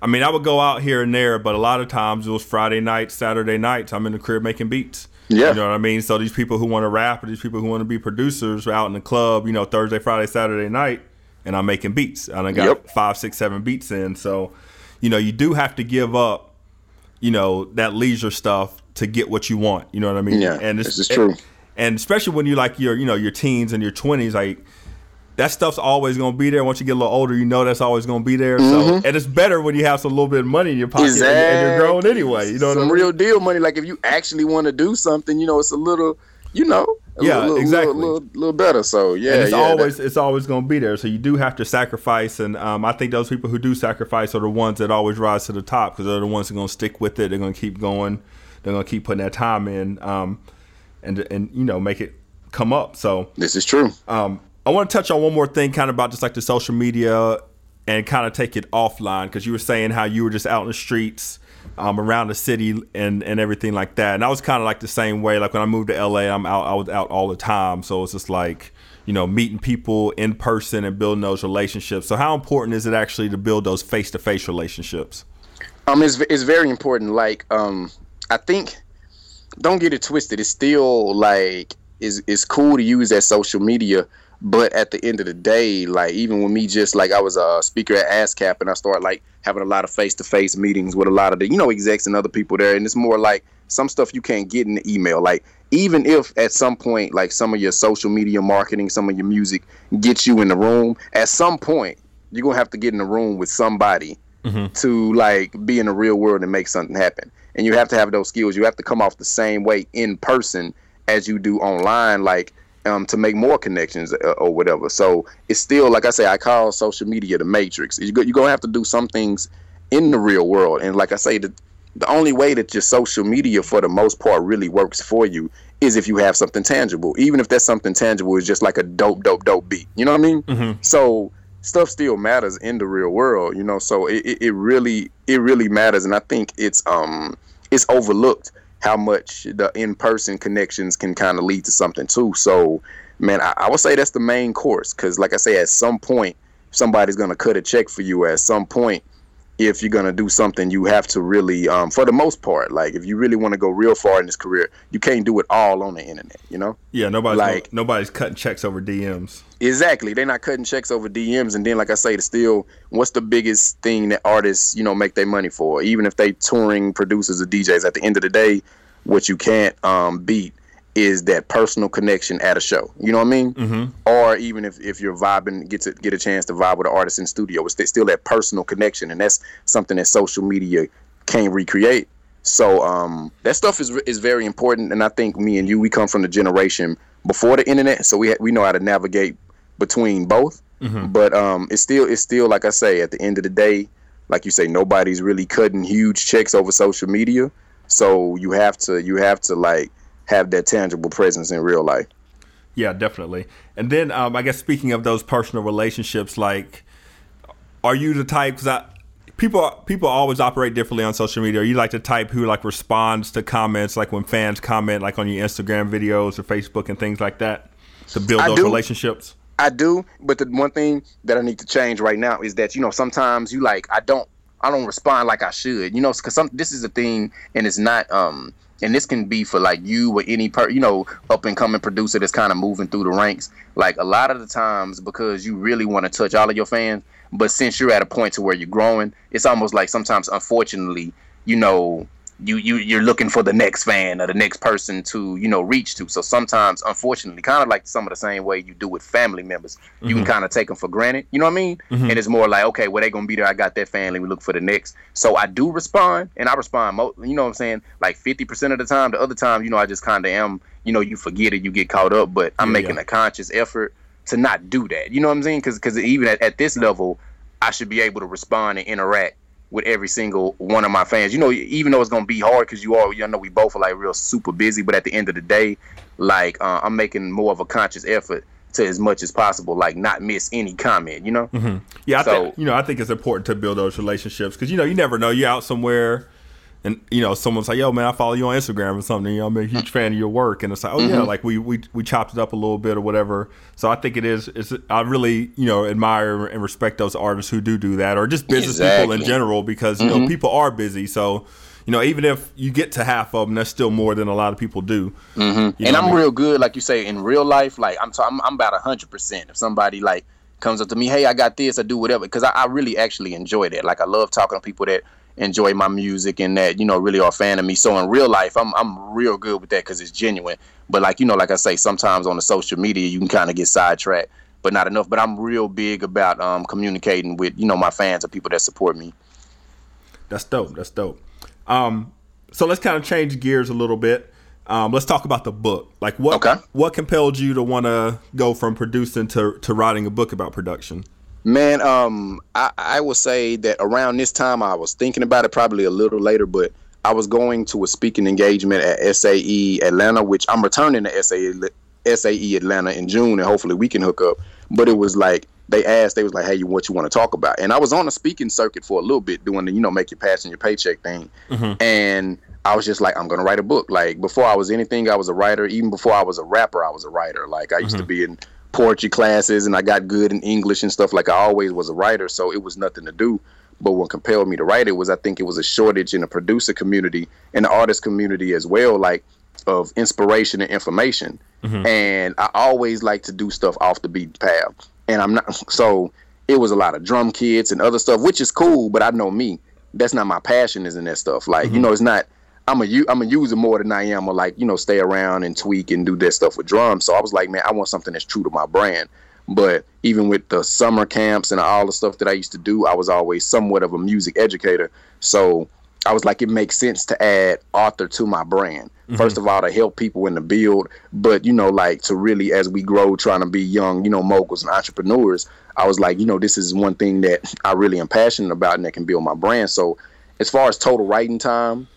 I mean, I would go out here and there, but a lot of times it was Friday nights, Saturday nights. I'm in the crib making beats. Yeah. you know what I mean. So these people who want to rap or these people who want to be producers are out in the club, you know, Thursday, Friday, Saturday night, and I'm making beats. And I got Yep. five, six, seven beats in. So, you know, you do have to give up, you know, that leisure stuff to get what you want. You know what I mean? Yeah, and this is true. and especially when you like your you know your teens and your 20s like that stuff's always going to be there once you get a little older you know that's always going to be there so and it's better when you have some little bit of money in your pocket and, and you're Mm-hmm. Exactly. grown anyway you know what I some mean? real deal money. Like if you actually want to do something, you know, it's a little, you know, a Yeah, little, exactly. little, little, little better. So yeah, and it's yeah, always that- it's always going to be there so you do have to sacrifice and um, i think those people who do sacrifice are the ones that always rise to the top because they're the ones that are going to stick with it they're going to keep going they're going to keep putting that time in um, and and you know make it come up so this is true. Um, I want to touch on one more thing, kind of about just like the social media and kind of take it offline because you were saying how you were just out in the streets um, around the city and, and everything like that. And I was kind of like the same way. Like when I moved to LA, I'm out, I was out all the time. So it's just like, you know, meeting people in person and building those relationships. So how important is it actually to build those face to face relationships? Um, it's it's very important. Like um, I think don't get it twisted. It's still like is it's cool to use that social media. But at the end of the day, like even when me just like I was a speaker at ASCAP and I started like having a lot of face to face meetings with a lot of the you know execs and other people there, and it's more like some stuff you can't get in the email. Like even if at some point like some of your social media marketing, some of your music gets you in the room, at some point you're gonna have to get in the room with somebody mm-hmm. to like be in the real world and make something happen. And you have to have those skills. You have to come off the same way in person as you do online, like um, to make more connections uh, or whatever. So it's still like I say, I call social media the matrix. You're gonna have to do some things in the real world, and like I say, the the only way that your social media for the most part really works for you is if you have something tangible even if that something tangible is just like a dope dope dope beat you know what i mean mm-hmm. so stuff still matters in the real world you know so it, it really it really matters and i think it's um it's overlooked how much the in-person connections can kind of lead to something too. So man I, I would say that's the main course because like i say at some point somebody's to cut a check for you. At some point if you're gonna do something, you have to really, um, for the most part, like if you really want to go real far in this career, you can't do it all on the internet. You know? Yeah, nobody's like nobody's cutting checks over DMs. Exactly, they're not cutting checks over DMs. And then, like I say, to still, what's the biggest thing that artists, you know, make their money for? Even if they touring producers or DJs, at the end of the day, what you can't um, beat is that personal connection at a show. You know what I mean? Mm-hmm. Or even if, if you're vibing, get to get a chance to vibe with an artist in studio, it's still that personal connection, and that's something that social media can't recreate. So um, that stuff is is very important, and I think me and you, we come from the generation before the internet, so we ha- we know how to navigate between both. Mm-hmm. But um, it's still it's still like I say, at the end of the day, like you say, nobody's really cutting huge checks over social media. So you have to you have to like have that tangible presence in real life. Yeah, definitely. And then um, I guess speaking of those personal relationships, like, are you the type? Because I people people always operate differently on social media. Are you like the type who like responds to comments, like when fans comment, like on your Instagram videos or Facebook and things like that, to build those relationships? I do, but the one thing that I need to change right now is that you know sometimes you like I don't I don't respond like I should, you know, because some this is a thing and it's not um and this can be for like you or any per you know up and coming producer that's kind of moving through the ranks. Like a lot of the times because you really want to touch all of your fans but since you're at a point to where you're growing it's almost like sometimes unfortunately you know you you you're looking for the next fan or the next person to you know reach to. So sometimes, unfortunately, kind of like some of the same way you do with family members, you mm-hmm. can kind of take them for granted. You know what I mean? Mm-hmm. And it's more like, okay, well they gonna be there. I got that family. We look for the next. So I do respond, and I respond. Mo- you know what I'm saying? Like 50 percent of the time. The other time, you know, I just kind of am. You know, you forget it, you get caught up. But I'm yeah, making yeah. a conscious effort to not do that. You know what I'm saying? Because because even at, at this level, I should be able to respond and interact with every single one of my fans. You know, even though it's gonna be hard because you all, you know, we both are like real super busy. But at the end of the day, like uh, I'm making more of a conscious effort to as much as possible, like not miss any comment. You know. Mm-hmm. Yeah, I so, think you know I think it's important to build those relationships because you know you never know you're out somewhere and you know someone's like yo man i follow you on instagram or something you know i'm a huge fan of your work and it's like oh mm-hmm. yeah like we, we we chopped it up a little bit or whatever so i think it is it's i really you know admire and respect those artists who do do that or just business exactly. people in general because you mm-hmm. know people are busy so you know even if you get to half of them that's still more than a lot of people do mm-hmm. and i'm I mean? real good like you say in real life like i'm t- I'm, I'm about 100% if somebody like comes up to me hey i got this i do whatever because I, I really actually enjoy that like i love talking to people that enjoy my music and that you know really are a fan of me. So in real life, I'm I'm real good with that because it's genuine. But like you know, like I say, sometimes on the social media you can kind of get sidetracked, but not enough. But I'm real big about um, communicating with you know my fans or people that support me. That's dope. That's dope. Um, so let's kind of change gears a little bit. Um, let's talk about the book. Like what okay. what compelled you to want to go from producing to to writing a book about production? Man, um, I, I would say that around this time I was thinking about it probably a little later, but I was going to a speaking engagement at SAE Atlanta, which I'm returning to SAE SAE Atlanta in June, and hopefully we can hook up. But it was like they asked, they was like, "Hey, what you want to talk about?" And I was on a speaking circuit for a little bit, doing the you know make your passion your paycheck thing, mm-hmm. and I was just like, I'm gonna write a book. Like before I was anything, I was a writer. Even before I was a rapper, I was a writer. Like I used mm-hmm. to be in poetry classes and I got good in English and stuff. Like I always was a writer, so it was nothing to do. But what compelled me to write it was I think it was a shortage in the producer community and the artist community as well. Like of inspiration and information. Mm-hmm. And I always like to do stuff off the beat path. And I'm not [LAUGHS] so it was a lot of drum kits and other stuff, which is cool, but I know me. That's not my passion is in that stuff. Like, you mm-hmm. know, it's not I'm a I'm a user more than I am a like, you know, stay around and tweak and do that stuff with drums. So I was like, man, I want something that's true to my brand. But even with the summer camps and all the stuff that I used to do, I was always somewhat of a music educator. So I was like, it makes sense to add author to my brand. Mm-hmm. First of all, to help people in the build, but you know, like to really, as we grow, trying to be young, you know, moguls and entrepreneurs. I was like, you know, this is one thing that I really am passionate about and that can build my brand. So, as far as total writing time,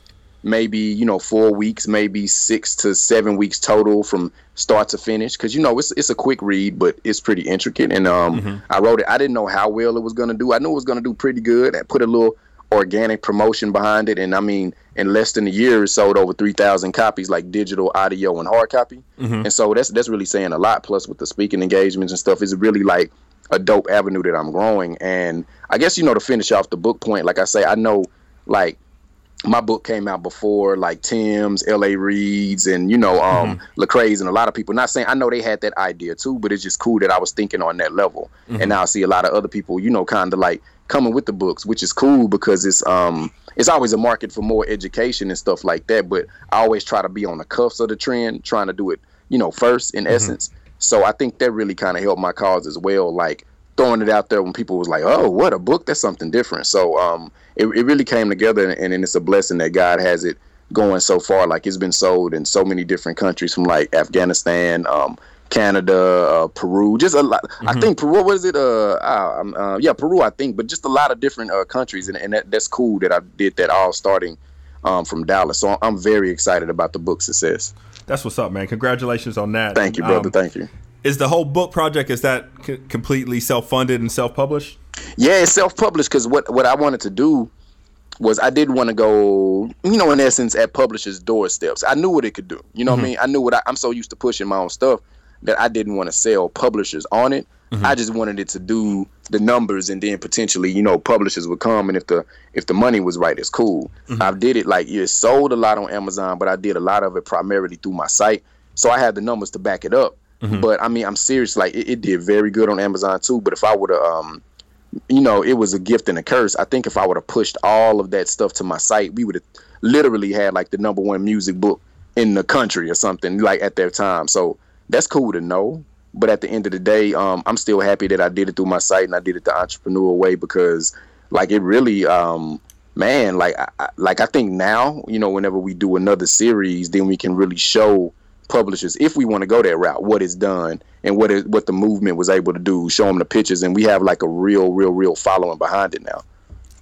maybe you know four weeks, maybe six to seven weeks total from start to finish. Because you know it's it's a quick read, but it's pretty intricate. And um, I wrote it. I didn't know how well it was gonna do. I knew it was gonna do pretty good. I put a little organic promotion behind it, and I mean, in less than a year, it sold over three thousand copies, like digital, audio, and hard copy. And so that's that's really saying a lot. Plus, with the speaking engagements and stuff, it's really like a dope avenue that I'm growing. And I guess you know to finish off the book point, like I say, I know like my book came out before like Tim's, L.A. Reid's, and you know um Lecrae's, and a lot of people. Not saying I know they had that idea too, but it's just cool that I was thinking on that level. And now I see a lot of other people, you know, kind of like coming with the books, which is cool because it's um it's always a market for more education and stuff like that. But I always try to be on the cuffs of the trend, trying to do it, you know, first in essence. So I think that really kind of helped my cause as well. Like throwing it out there when people was like, "Oh, what a book! That's something different." So um, it, it really came together, and, and it's a blessing that God has it going so far. Like it's been sold in so many different countries, from like Afghanistan, um, Canada, uh, Peru, just a lot. I think Peru. What is it? Uh, uh, um, uh, yeah, Peru. I think, but just a lot of different uh, countries, and, and that, that's cool that I did that all starting um, from Dallas. So I'm very excited about the book success. That's what's up, man. Congratulations on that. Thank you, brother. Um, Thank you. Is the whole book project is that c- completely self-funded and self-published? Yeah, it's self-published because what what I wanted to do was I didn't want to go, you know, in essence, at publishers' doorsteps. I knew what it could do. You know what I mm-hmm. mean? I knew what I, I'm so used to pushing my own stuff that I didn't want to sell publishers on it. Mm-hmm. I just wanted it to do the numbers, and then potentially, you know, publishers would come, and if the if the money was right, it's cool. Mm-hmm. I did it like it sold a lot on Amazon, but I did a lot of it primarily through my site, so I had the numbers to back it up. But I mean, I'm serious. Like it, it did very good on Amazon too. But if I would have, um, you know, it was a gift and a curse. I think if I would have pushed all of that stuff to my site, we would have literally had like the number one music book in the country or something like at that time. So that's cool to know. But at the end of the day, um, I'm still happy that I did it through my site and I did it the entrepreneur way because, like, it really, um, man, like, I- like I think now, you know, whenever we do another series, then we can really show publishers if we want to go that route what is done and what it what the movement was able to do show them the pictures and we have like a real real real following behind it now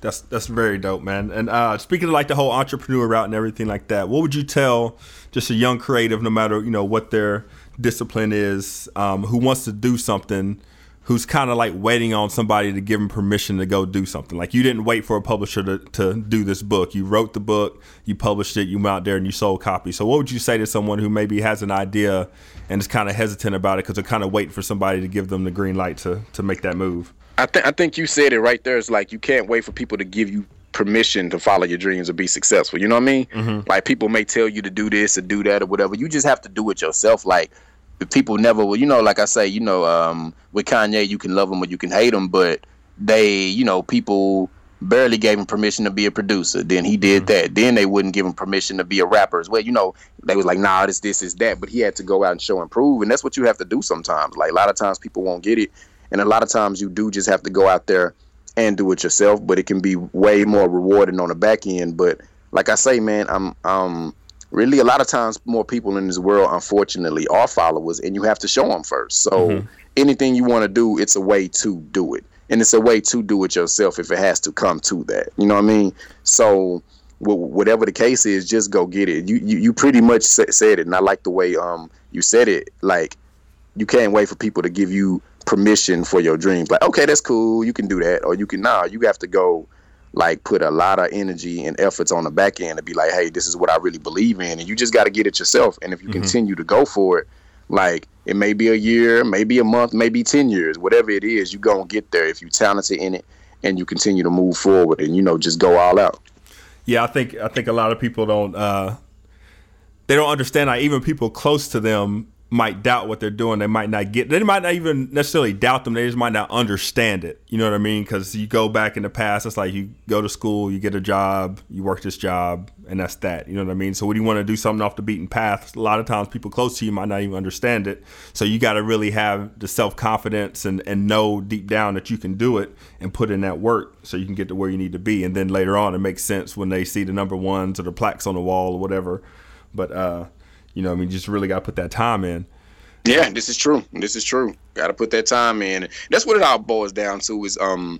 That's that's very dope, man. And uh, speaking of like the whole entrepreneur route and everything like that, what would you tell just a young creative, no matter you know what their discipline is, um, who wants to do something, who's kind of like waiting on somebody to give them permission to go do something? Like you didn't wait for a publisher to, to do this book. You wrote the book, you published it, you went out there and you sold copies. So what would you say to someone who maybe has an idea and is kind of hesitant about it because they're kind of waiting for somebody to give them the green light to to make that move? I think I think you said it right there. It's like you can't wait for people to give you permission to follow your dreams or be successful. You know what I mean? Mm-hmm. Like people may tell you to do this or do that or whatever. You just have to do it yourself. Like people never will. You know, like I say, you know, um, with Kanye, you can love him or you can hate him, but they, you know, people barely gave him permission to be a producer. Then he did that. Then they wouldn't give him permission to be a rapper as well. You know, they was like, nah, this, this, is that. But he had to go out and show and prove, and that's what you have to do sometimes. Like a lot of times, people won't get it, and a lot of times you do just have to go out there and do it yourself. But it can be way more rewarding on the back end. But like I say, man, I'm um really a lot of times more people in this world, unfortunately, are followers, and you have to show them first. So anything you want to do, it's a way to do it and it's a way to do it yourself if it has to come to that. You know what I mean? So wh- whatever the case is, just go get it. You you, you pretty much sa- said it, and I like the way um you said it. Like you can't wait for people to give you permission for your dreams. Like okay, that's cool, you can do that, or you can nah. You have to go like put a lot of energy and efforts on the back end to be like, hey, this is what I really believe in, and you just got to get it yourself. And if you continue to go for it, like it may be a year, maybe a month, maybe ten years, whatever it is, you gonna get there if you're talented in it and you continue to move forward and you know just go all out. Yeah, I think I think a lot of people don't uh, they don't understand. Like even people close to them might doubt what they're doing. They might not get. They might not even necessarily doubt them. They just might not understand it. You know what I mean? Because you go back in the past, it's like you go to school, you get a job, you work this job, and that's that. You know what I mean? So when you want to do something off the beaten path, a lot of times people close to you might not even understand it. So you got to really have the self confidence and and know deep down that you can do it and put in that work so you can get to where you need to be. And then later on, it makes sense when they see the number ones or the plaques on the wall or whatever. But uh, you know, I mean, just really got to put that time in. Yeah, this is true. This is true. Got to put that time in. That's what it all boils down to is um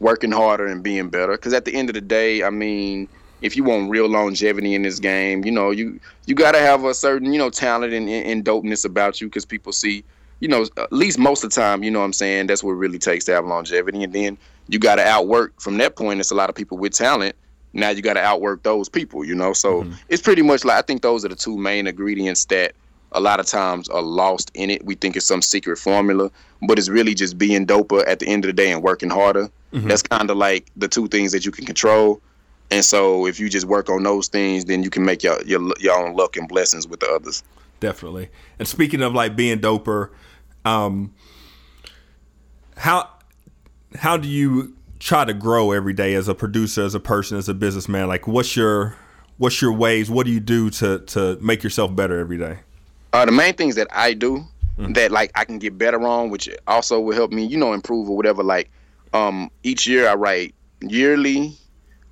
working harder and being better. Because at the end of the day, I mean, if you want real longevity in this game, you know, you you got to have a certain you know talent and, and dopeness about you. Because people see, you know, at least most of the time, you know, what I'm saying that's what it really takes to have longevity. And then you got to outwork from that point. It's a lot of people with talent now you got to outwork those people, you know. So mm-hmm. it's pretty much like I think those are the two main ingredients that a lot of times are lost in it. We think it's some secret formula, but it's really just being doper at the end of the day and working harder. Mm-hmm. That's kind of like the two things that you can control. And so if you just work on those things, then you can make your your, your own luck and blessings with the others. Definitely. And speaking of like being doper, um, how how do you try to grow every day as a producer, as a person, as a businessman? Like, what's your what's your ways? What do you do to to make yourself better every day? Uh, the main things that I do mm-hmm. that like I can get better on, which also will help me, you know, improve or whatever. Like, um, each year I write yearly,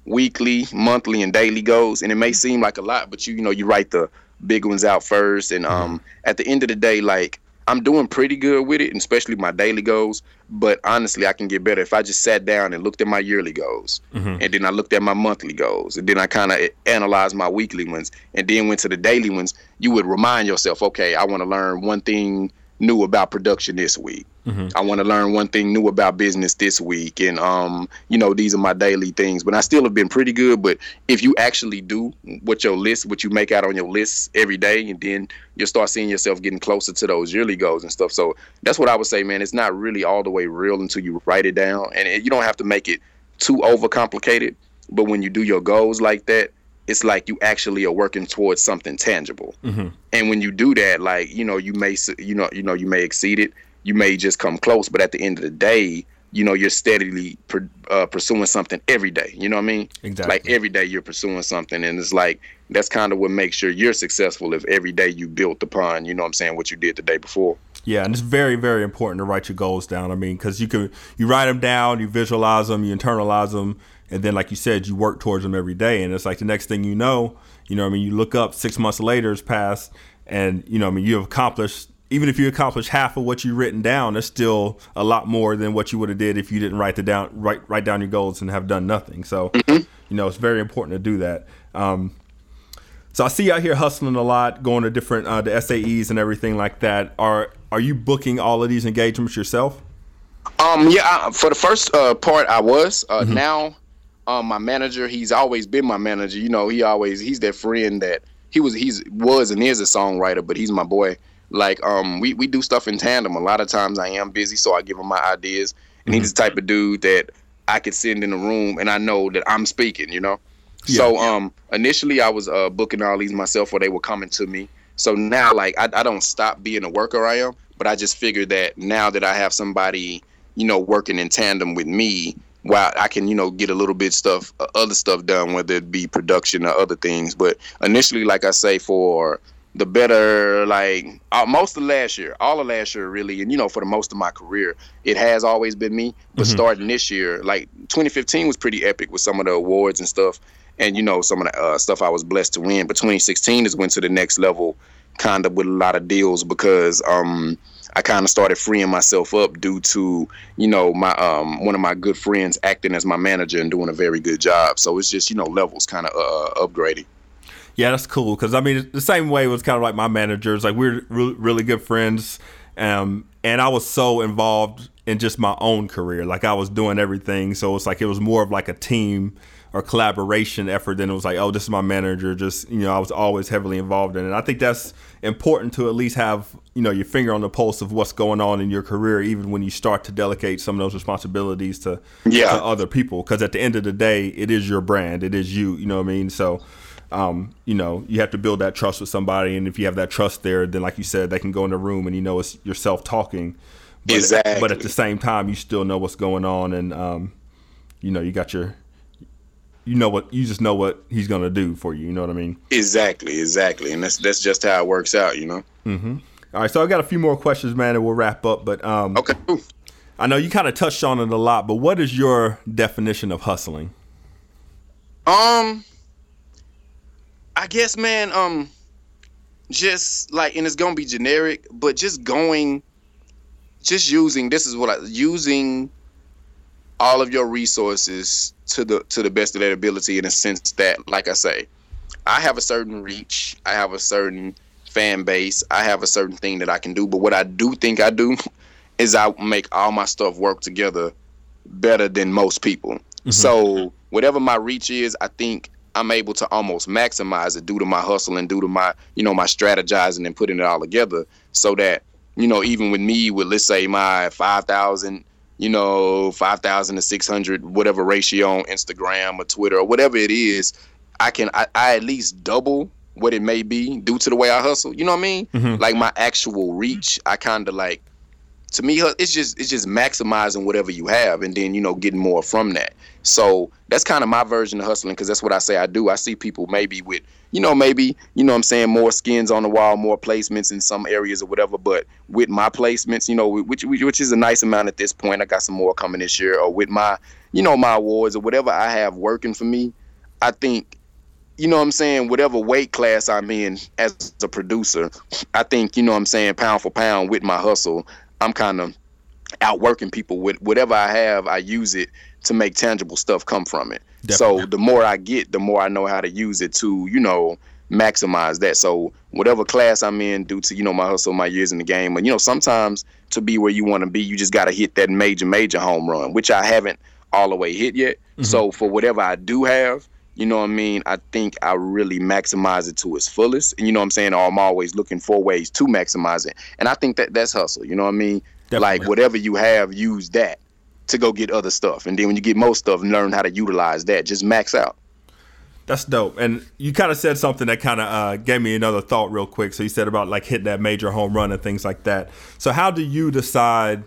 weekly, monthly, and daily goals, and it may seem like a lot, but you you know you write the big ones out first, and um, mm-hmm. at the end of the day, like I'm doing pretty good with it, and especially my daily goals. But honestly, I can get better if I just sat down and looked at my yearly goals, mm-hmm. and then I looked at my monthly goals, and then I kind of analyzed my weekly ones, and then went to the daily ones. You would remind yourself, okay, I want to learn one thing new about production this week. Mm-hmm. I want to learn one thing new about business this week, and um, you know, these are my daily things. But I still have been pretty good. But if you actually do what your list, what you make out on your list every day, and then you'll start seeing yourself getting closer to those yearly goals and stuff. So that's what I would say, man. It's not really all the way real until you write it down, and you don't have to make it too overcomplicated. But when you do your goals like that, it's like you actually are working towards something tangible. Mm-hmm. And when you do that, like you know, you may you know you know you may exceed it, you may just come close, but at the end of the day, you know, you're steadily uh, pursuing something every day. You know what I mean? Exactly. Like every day you're pursuing something, and it's like that's kind of what makes sure you're successful. If every day you built upon, you know what I'm saying, what you did the day before. Yeah, and it's very, very important to write your goals down. I mean, because you can you write them down, you visualize them, you internalize them, and then like you said you work towards them every day and it's like the next thing you know you know i mean you look up six months later it's past and you know i mean you have accomplished even if you accomplish half of what you've written down there's still a lot more than what you would have did if you didn't write the down write write down your goals and have done nothing so mm-hmm. you know it's very important to do that um, so I see you out here hustling a lot, going to different uh, the SAEs and everything like that. Are are you booking all of these engagements yourself? Um, yeah, for the first uh, part, I was. Uh, mm-hmm. Now um, my manager. He's always been my manager. You know, he always he's that friend that he was he's was and is a songwriter, but he's my boy. Like um, we we do stuff in tandem. A lot of times I am busy, so I give him my ideas, and mm-hmm. he's the type of dude that I could send in a room and I know that I'm speaking. You know. Yeah, so um, initially I was uh, booking all these myself, or they were coming to me. So now, like, I, I don't stop being a worker I am, but I just figured that now that I have somebody, you know, working in tandem with me, while I can, you know, get a little bit stuff, uh, other stuff done, whether it be production or other things. But initially, like I say, for the better, like uh, most of last year, all of last year, really, and you know, for the most of my career, it has always been me. But mm-hmm. starting this year, like 2015 was pretty epic with some of the awards and stuff, and you know, some of the uh, stuff I was blessed to win. But 2016 is went to the next level, kind of with a lot of deals because um I kind of started freeing myself up due to you know my um one of my good friends acting as my manager and doing a very good job. So it's just you know levels kind of uh, upgrading. Yeah, that's cool because I mean the same way was kind of like my managers. Like we're really, really good friends, um, and I was so involved in just my own career. Like I was doing everything, so it's like it was more of like a team or collaboration effort than it was like, oh, this is my manager. Just you know, I was always heavily involved in it. I think that's important to at least have you know your finger on the pulse of what's going on in your career, even when you start to delegate some of those responsibilities to, yeah. to other people. Because at the end of the day, it is your brand, it is you. You know what I mean? So. um, you know, you have to build that trust with somebody, and if you have that trust there, then like you said, they can go in the room and you know it's yourself talking. But, Exactly. But at the same time, you still know what's going on, and um, you know, you got your, you know what, you just know what he's gonna do for you. You know what I mean? Exactly, exactly, and that's that's just how it works out, you know. Mhm. All right, so I got a few more questions, man, and we'll wrap up. But um, Okay. I know you kind of touched on it a lot, but what is your definition of hustling? Um, I guess, man. Um, just like, and it's gonna be generic, but just going, just using. This is what I using all of your resources to the to the best of their ability in a sense that, like I say, I have a certain reach, I have a certain fan base, I have a certain thing that I can do. But what I do think I do [LAUGHS] is I make all my stuff work together better than most people. Mm-hmm. So whatever my reach is, I think I'm able to almost maximize it due to my hustle and due to my, you know, my strategizing and putting it all together so that, you know, even with me with let's say my 5,000, you know, 5,000 to 600 whatever ratio on Instagram or Twitter or whatever it is, I can I, I at least double what it may be due to the way I hustle. You know what I mean? Mm-hmm. Like my actual reach, I kind of like to me it's just it's just maximizing whatever you have and then you know getting more from that so that's kind of my version of hustling because that's what i say i do. I see people maybe with you know maybe you know i'm saying more skins on the wall more placements in some areas or whatever but with my placements you know which which is a nice amount at this point. I got some more coming this year or with my you know my awards or whatever i have working for me i think you know what I'm saying, whatever weight class I'm in as a producer, I think, you know what I'm saying, pound for pound with my hustle, I'm kind of outworking people with whatever I have, I use it to make tangible stuff come from it. So the more I get, the more I know how to use it to, you know, maximize that. So whatever class I'm in due to, you know, my hustle, my years in the game, and you know, sometimes to be where you want to be, you just got to hit that major, major home run, which I haven't all the way hit yet. Mm-hmm. So for whatever I do have, you know what I mean? I think I really maximize it to its fullest. And you know what I'm saying? I'm always looking for ways to maximize it. And I think that that's hustle. You know what I mean? Like whatever you have, use that to go get other stuff. And then when you get most stuff, learn how to utilize that. Just max out. That's dope. And you kind of said something that kind of uh, gave me another thought real quick. So you said about like hitting that major home run and things like that. So how do you decide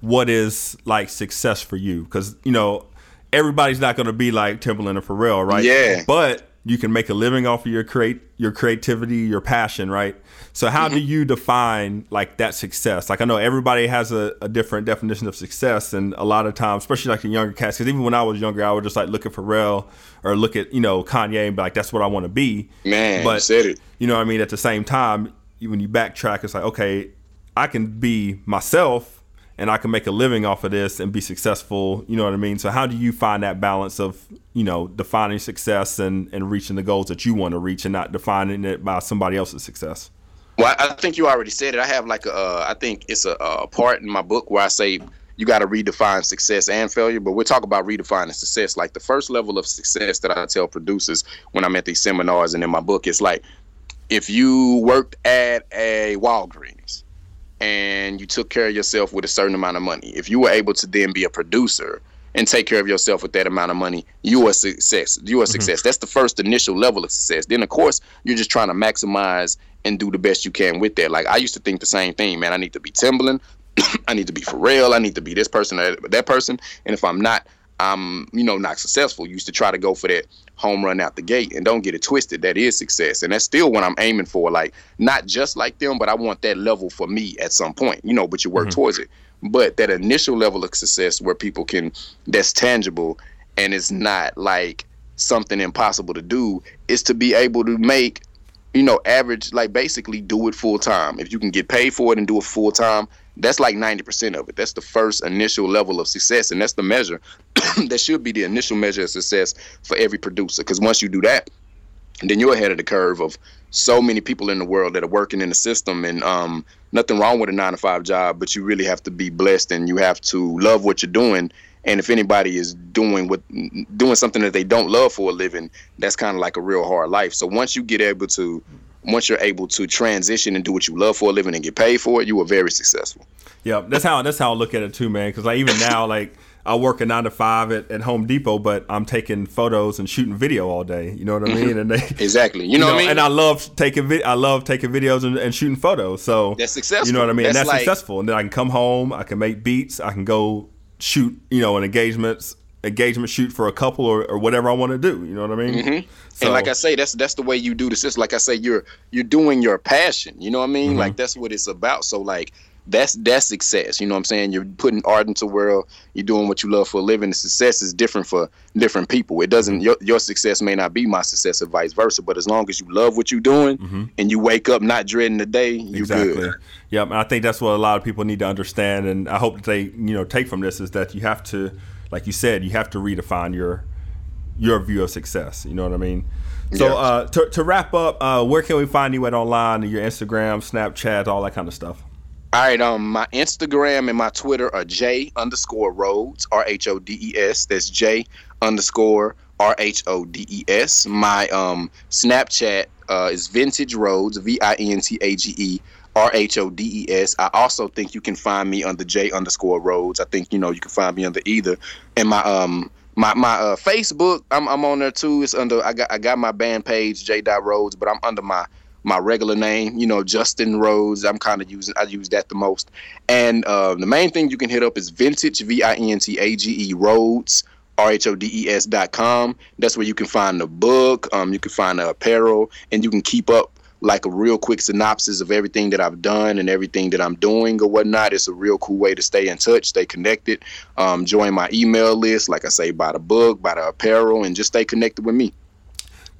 what is like success for you? Because you know everybody's not going to be like Timbaland or Pharrell, right? Yeah. But you can make a living off of your create your creativity, your passion, right? So how do you define like that success? Like I know everybody has a, a different definition of success, and a lot of times, especially like the younger cats, because even when I was younger, I would just like look at Pharrell or look at you know Kanye and be like, that's what I want to be. Man, you but said it. you know what I mean. At the same time, you- when you backtrack, it's like okay, I can be myself and I can make a living off of this and be successful. You know what I mean? So how do you find that balance of you know defining success and and reaching the goals that you want to reach and not defining it by somebody else's success? Well, I think you already said it. I have like a, uh, I think it's a, a part in my book where I say you got to redefine success and failure. But we're talking about redefining success. Like the first level of success that I tell producers when I'm at these seminars and in my book, it's like if you worked at a Walgreens and you took care of yourself with a certain amount of money, if you were able to then be a producer and take care of yourself with that amount of money, you are success. You are a success. That's the first initial level of success. Then, of course, you're just trying to maximize and do the best you can with that. Like I used to think the same thing, man. I need to be Timbaland. [CLEARS THROAT] I need to be Pharrell. I need to be this person or that person. And if I'm not, I'm you know not successful. Used to try to go for that home run out the gate, and don't get it twisted. That is success, and that's still what I'm aiming for. Like not just like them, but I want that level for me at some point. You know, but you work mm-hmm. towards it. But that initial level of success where people can that's tangible and it's not like something impossible to do is to be able to make you know, average, like basically do it full time. If you can get paid for it and do it full time, that's like 90% of it. That's the first initial level of success. And that's the measure. [COUGHS] that should be the initial measure of success for every producer. Because once you do that, then you're ahead of the curve of so many people in the world that are working in the system. And um, nothing wrong with a nine to five job, but you really have to be blessed and you have to love what you're doing. And if anybody is doing what doing something that they don't love for a living, that's kind of like a real hard life. So once you get able to, once you're able to transition and do what you love for a living and get paid for it, you are very successful. Yeah, that's how that's how I look at it too, man. Because like even now, like I work a nine to five at, at Home Depot, but I'm taking photos and shooting video all day. You know what I mean? And they [LAUGHS] exactly. You know, what I mean? And I love taking vi- I love taking videos and, and, shooting photos. So that's successful. You know what I mean? That's, and that's like, successful. And then I can come home. I can make beats. I can go shoot. You know, an engagements engagement shoot for a couple or, or whatever I want to do. You know what I mean? Mm-hmm. So, and like I say, that's that's the way you do this. It's like I say, you're you're doing your passion. You know what I mean? Mm-hmm. Like that's what it's about. So like that's that's success. You know what I'm saying? You're putting art into the world. You're doing what you love for a living. The success is different for different people. It doesn't your your success may not be my success or vice versa. But as long as you love what you're doing mm-hmm. and you wake up not dreading the day, you exactly. good. Yep. And I think that's what a lot of people need to understand. And I hope that they you know take from this is that you have to, like you said, you have to redefine your your view of success. You know what I mean? So yeah. uh, to, to wrap up, uh, where can we find you at online? Your Instagram, Snapchat, all that kind of stuff. All right, um, my Instagram and my Twitter are J underscore Rhodes, R H O D E S. That's J underscore R H O D E S. My um Snapchat uh, is Vintage Rhodes, V I N T A G E R H O D E S. I also think you can find me under J underscore Rhodes. I think you know you can find me under either. And my um my my uh, Facebook, I'm I'm on there too. It's under I got I got my band page J Rhodes, but I'm under my my regular name, you know, Justin Rhodes. I'm kind of using I use that the most. And uh, the main thing you can hit up is vintage V I N T A G E Rhodes. R-H-O-D-E-S dot com. That's where you can find the book. Um, you can find the apparel, and you can keep up like a real quick synopsis of everything that I've done and everything that I'm doing or whatnot. It's a real cool way to stay in touch, stay connected. Um, join my email list, like I say, buy the book, buy the apparel, and just stay connected with me.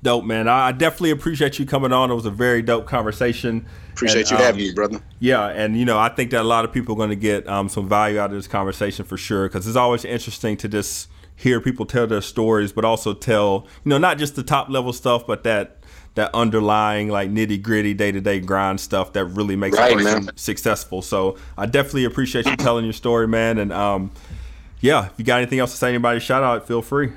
Dope, man. I definitely appreciate you coming on. It was a very dope conversation. Appreciate and, you um, having me, brother. Yeah, and you know, I think that a lot of people are going to get um, some value out of this conversation for sure because it's always interesting to just hear people tell their stories, but also tell you know not just the top level stuff, but that that underlying like nitty gritty day to day grind stuff that really makes right, a person man. successful. So I definitely appreciate you telling your story, man. And um, yeah, if you got anything else to say, anybody shout out, feel free.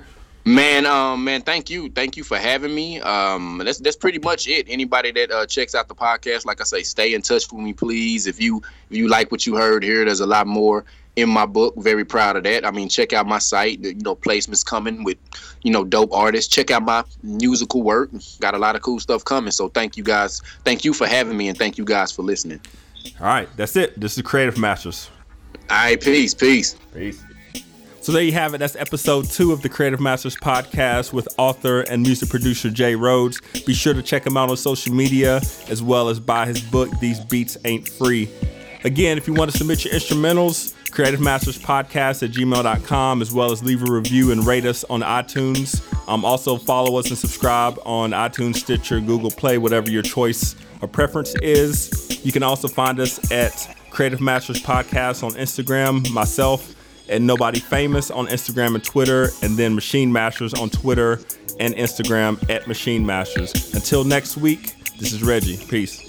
Man, um, man, thank you, thank you for having me. Um, that's that's pretty much it. Anybody that uh, checks out the podcast, like I say, stay in touch with me, please. If you if you like what you heard here, there's a lot more in my book. Very proud of that. I mean, check out my site. You know, placements coming with, you know, dope artists. Check out my musical work. Got a lot of cool stuff coming. So thank you guys. Thank you for having me, and thank you guys for listening. All right, that's it. This is Creative Masters. All right, peace, peace, peace. So there you have it. That's episode two of the Creative Masters podcast with author and music producer Jay Rhodes. Be sure to check him out on social media as well as buy his book, These Beats Ain't Free. Again, if you want to submit your instrumentals, Creative Masters Podcast at gmail.com, as well as leave a review and rate us on iTunes. Um, also, follow us and subscribe on iTunes, Stitcher, Google Play, whatever your choice or preference is. You can also find us at Creative Masters Podcast on Instagram, myself, and Nobody Famous on Instagram and Twitter, and then Maschine Masters on Twitter and Instagram at Maschine Masters. Until next week, this is Reggie. Peace.